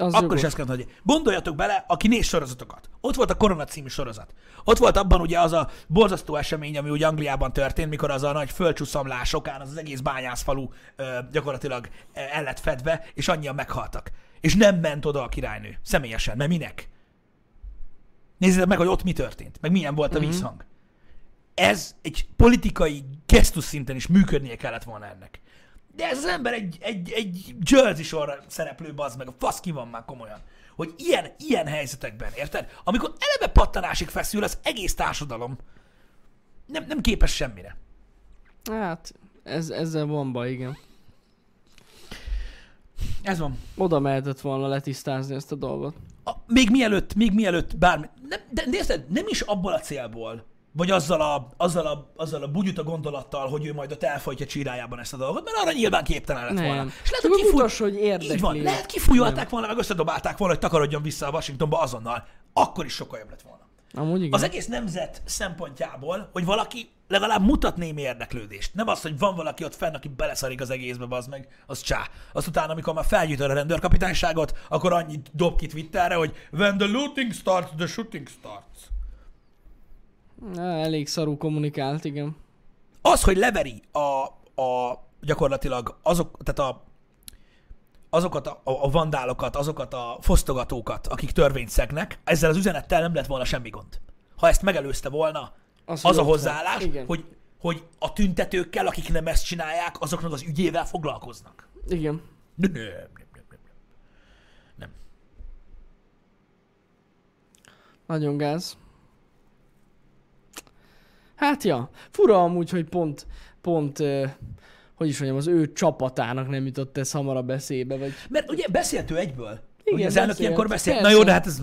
Az Akkor jogos. is ezt volna tegye. Gondoljatok bele, aki néz sorozatokat. Ott volt a Korona című sorozat. Ott volt abban ugye az a borzasztó esemény, ami ugye Angliában történt, mikor az a nagy földcsúszamlás okán az, az egész bányászfalu ö, gyakorlatilag el lett fedve, és annyian meghaltak. És nem ment oda a királynő. Személyesen. Mert minek? Nézzétek meg, hogy ott mi történt, meg milyen volt a vízhang. Ez egy politikai gesztus szinten is működnie kellett volna ennek. De ez az ember egy, egy, egy Jersey sorra szereplő, bazd meg, a fasz ki van már komolyan. Hogy ilyen, ilyen helyzetekben, érted? Amikor eleve pattanásig feszül az egész társadalom, nem, nem képes semmire. Hát, ez, ezzel van baj, igen. Ez van. Oda mehetett volna letisztázni ezt a dolgot. A, még mielőtt, még mielőtt bármi, nem, de nézd, nem is abból a célból, vagy azzal a, azzal a, azzal a bugyuta gondolattal, hogy ő majd ott elfolytja csirájában ezt a dolgot, mert arra nyilván képtelen lett Nem. volna. És lehet, Csak hogy kifúj... mutass, hogy érdekli. Így van, lehet kifújolták volna, meg összedobálták volna, hogy takarodjon vissza a Washingtonba azonnal. Akkor is sokkal jobb lett volna. Amúgy igen. Az egész nemzet szempontjából, hogy valaki legalább mutat némi érdeklődést. Nem az, hogy van valaki ott fenn, aki beleszarik az egészbe, az meg, az csá. Azt utána, amikor már felgyűjtöd a rendőrkapitányságot, akkor annyit dob ki Twitterre, hogy when the looting starts, the shooting starts. Elég szarú kommunikált, igen. Az, hogy leveri a, a gyakorlatilag azok, tehát a, azokat a, a vandálokat, azokat a fosztogatókat, akik törvényt szegnek, ezzel az üzenettel nem lett volna semmi gond. Ha ezt megelőzte volna, Az, az a hozzáállás. Igen. hogy, hogy a tüntetőkkel, akik nem ezt csinálják, azoknak az ügyével foglalkoznak. Igen. Nem, nem, nem, nem, nem. nem. Nagyon gáz. Hát ja, fura amúgy, hogy pont, pont, uh, hogy is mondjam, az ő csapatának nem jutott ez hamarabb eszébe, vagy... Mert ugye beszélt ő egyből. Hogy az elnök ilyenkor beszél. Na Persze. jó, de hát ez...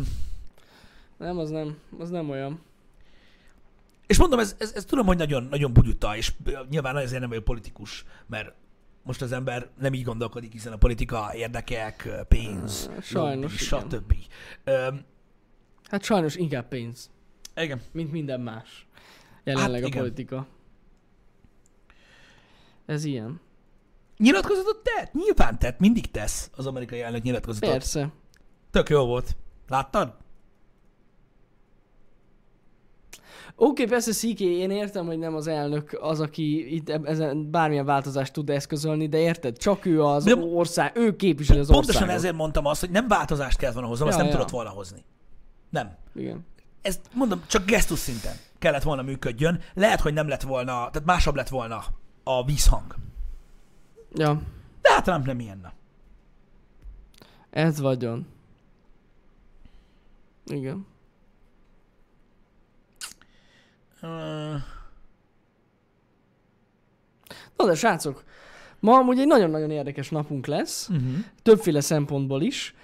Nem, az nem, az nem olyan. És mondom, ez, ez, ez tudom, hogy nagyon, nagyon bugyuta, és nyilván ezért nem vagyok politikus, mert most az ember nem így gondolkodik, hiszen a politika érdekek, pénz, Sajnos, lobby, igen. stb. Öm, Hát sajnos inkább pénz, igen. mint minden más. Jelenleg Hát a igen. politika. Ez ilyen. Nyilatkozatot tett? Nyilván tett, mindig tesz az amerikai elnök nyilatkozatot. Persze. Tök jó volt. Láttad? Oké, persze CK, én értem, hogy nem az elnök az, aki itt eb- ezen bármilyen változást tud eszközölni, de érted? Csak ő az De- ország, ő képviseli az Pontosan országot. ezért mondtam azt, hogy nem változást kellett volna hoznom, azt Ja, nem ja. tudott volna hozni. Nem. Igen. Ez mondom, csak gesztus szinten kellett volna működjön. Lehet, hogy nem lett volna, tehát másabb lett volna a vízhang. Ja, De hát nem ilyen. na. ez vagyon. Igen. Ö, Na de srácok, ma amúgy egy nagyon-nagyon érdekes napunk lesz, Uh-huh. többféle szempontból is.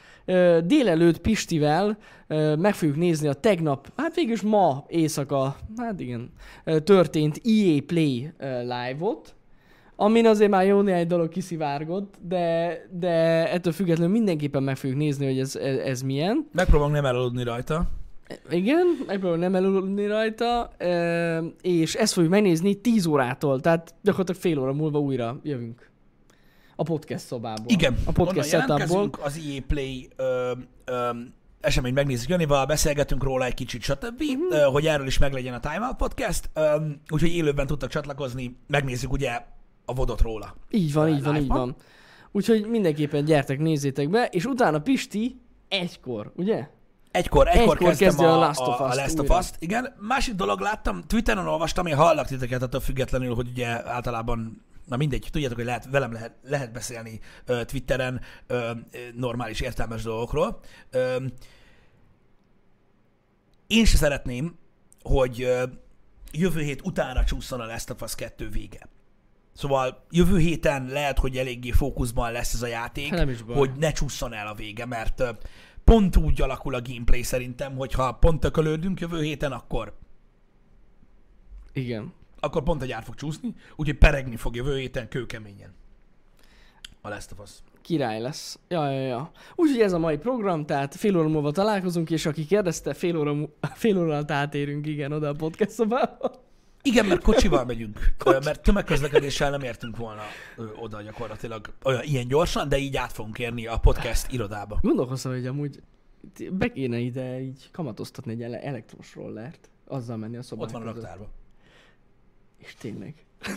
Délelőtt Pistivel meg fogjuk nézni a tegnap, hát végülis ma éjszaka, hát igen, történt EA Play live-ot, amin azért már jó néhány dolog kiszivárgott, de, de ettől függetlenül mindenképpen meg fogjuk nézni, hogy ez, ez, ez milyen. Megpróbálom nem elaludni rajta. Igen, megpróbálom nem elulni rajta, és ezt fogjuk megnézni 10 órától, tehát gyakorlatilag fél óra múlva újra jövünk. A podcast szobából. Igen, A podcast setupból. az EA Play ö, ö, eseményt megnézzük Janival, beszélgetünk róla egy kicsit, stb., ö, hogy erről is meglegyen a Time Out Podcast, úgyhogy élőben tudtak csatlakozni, megnézzük ugye a vodot róla. Így van, így van, így van. Úgyhogy mindenképpen gyertek, nézzétek be, és utána Pisti egykor, ugye? Egykor, egykor, Egykor kezdtem a a, Last a, of a Us-t Last of. Us-t. Igen, másik dolog láttam, Twitteren olvastam, én hallak titeket attól függetlenül, hogy ugye általában Na mindegy, tudjátok, hogy lehet, velem lehet, lehet beszélni ö, Twitteren ö, normális, értelmes dolgokról. Ö, én se szeretném, hogy ö, jövő hét utánra csúszson a Last of Us 2 vége. Szóval jövő héten lehet, hogy eléggé fókuszban lesz ez a játék, Hát nem is baj. hogy ne csúszson el a vége, mert pont úgy alakul a gameplay szerintem, hogy ha pont tökölődünk jövő héten, akkor, Igen. Akkor pont a gyár fog csúszni, úgyhogy peregni fog jövő héten kőkeményen. A Last of Us. Király lesz. Ja, ja, ja. Úgyhogy ez a mai program, tehát fél óra múlva találkozunk, és aki kérdezte, fél óra, mu- *laughs* fél óra alatt átérünk, igen, oda a podcast szobába. Igen, mert kocsival megyünk, *laughs* Ö, mert tömegközlekedéssel nem értünk volna oda gyakorlatilag olyan ilyen gyorsan, de így át fogunk érni a podcast irodába. Gondolkoztam, hogy amúgy be kéne ide így kamatoztatni egy ele- elektromos rollert, azzal menni a szobák Ott van a raktárban. És tényleg. *laughs*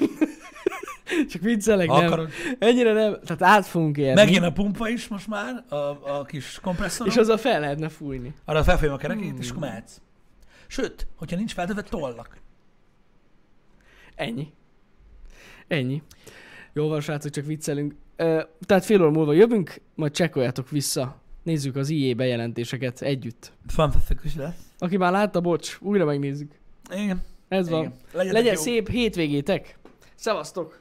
Csak viccelek, nem. akarod. Ennyire nem. Tehát át fogunk érni. Megjön a pumpa is most már, a, a kis kompresszoron. És azzal fel lehetne fújni. Arra felfejem a kerekét, Hmm. és akkor mehetsz. Sőt, hogyha nincs feltöve tollak. Ennyi. Ennyi. Jó van, srácok, csak viccelünk. Ö, tehát fél óra múlva jövünk, majd csekkoljátok vissza. Nézzük az IE bejelentéseket együtt. Fantasztikus lesz. Aki már látta, bocs, újra megnézzük. Igen. Ez van. Igen. Legyetek Legyen jó. szép hétvégétek. Szevasztok!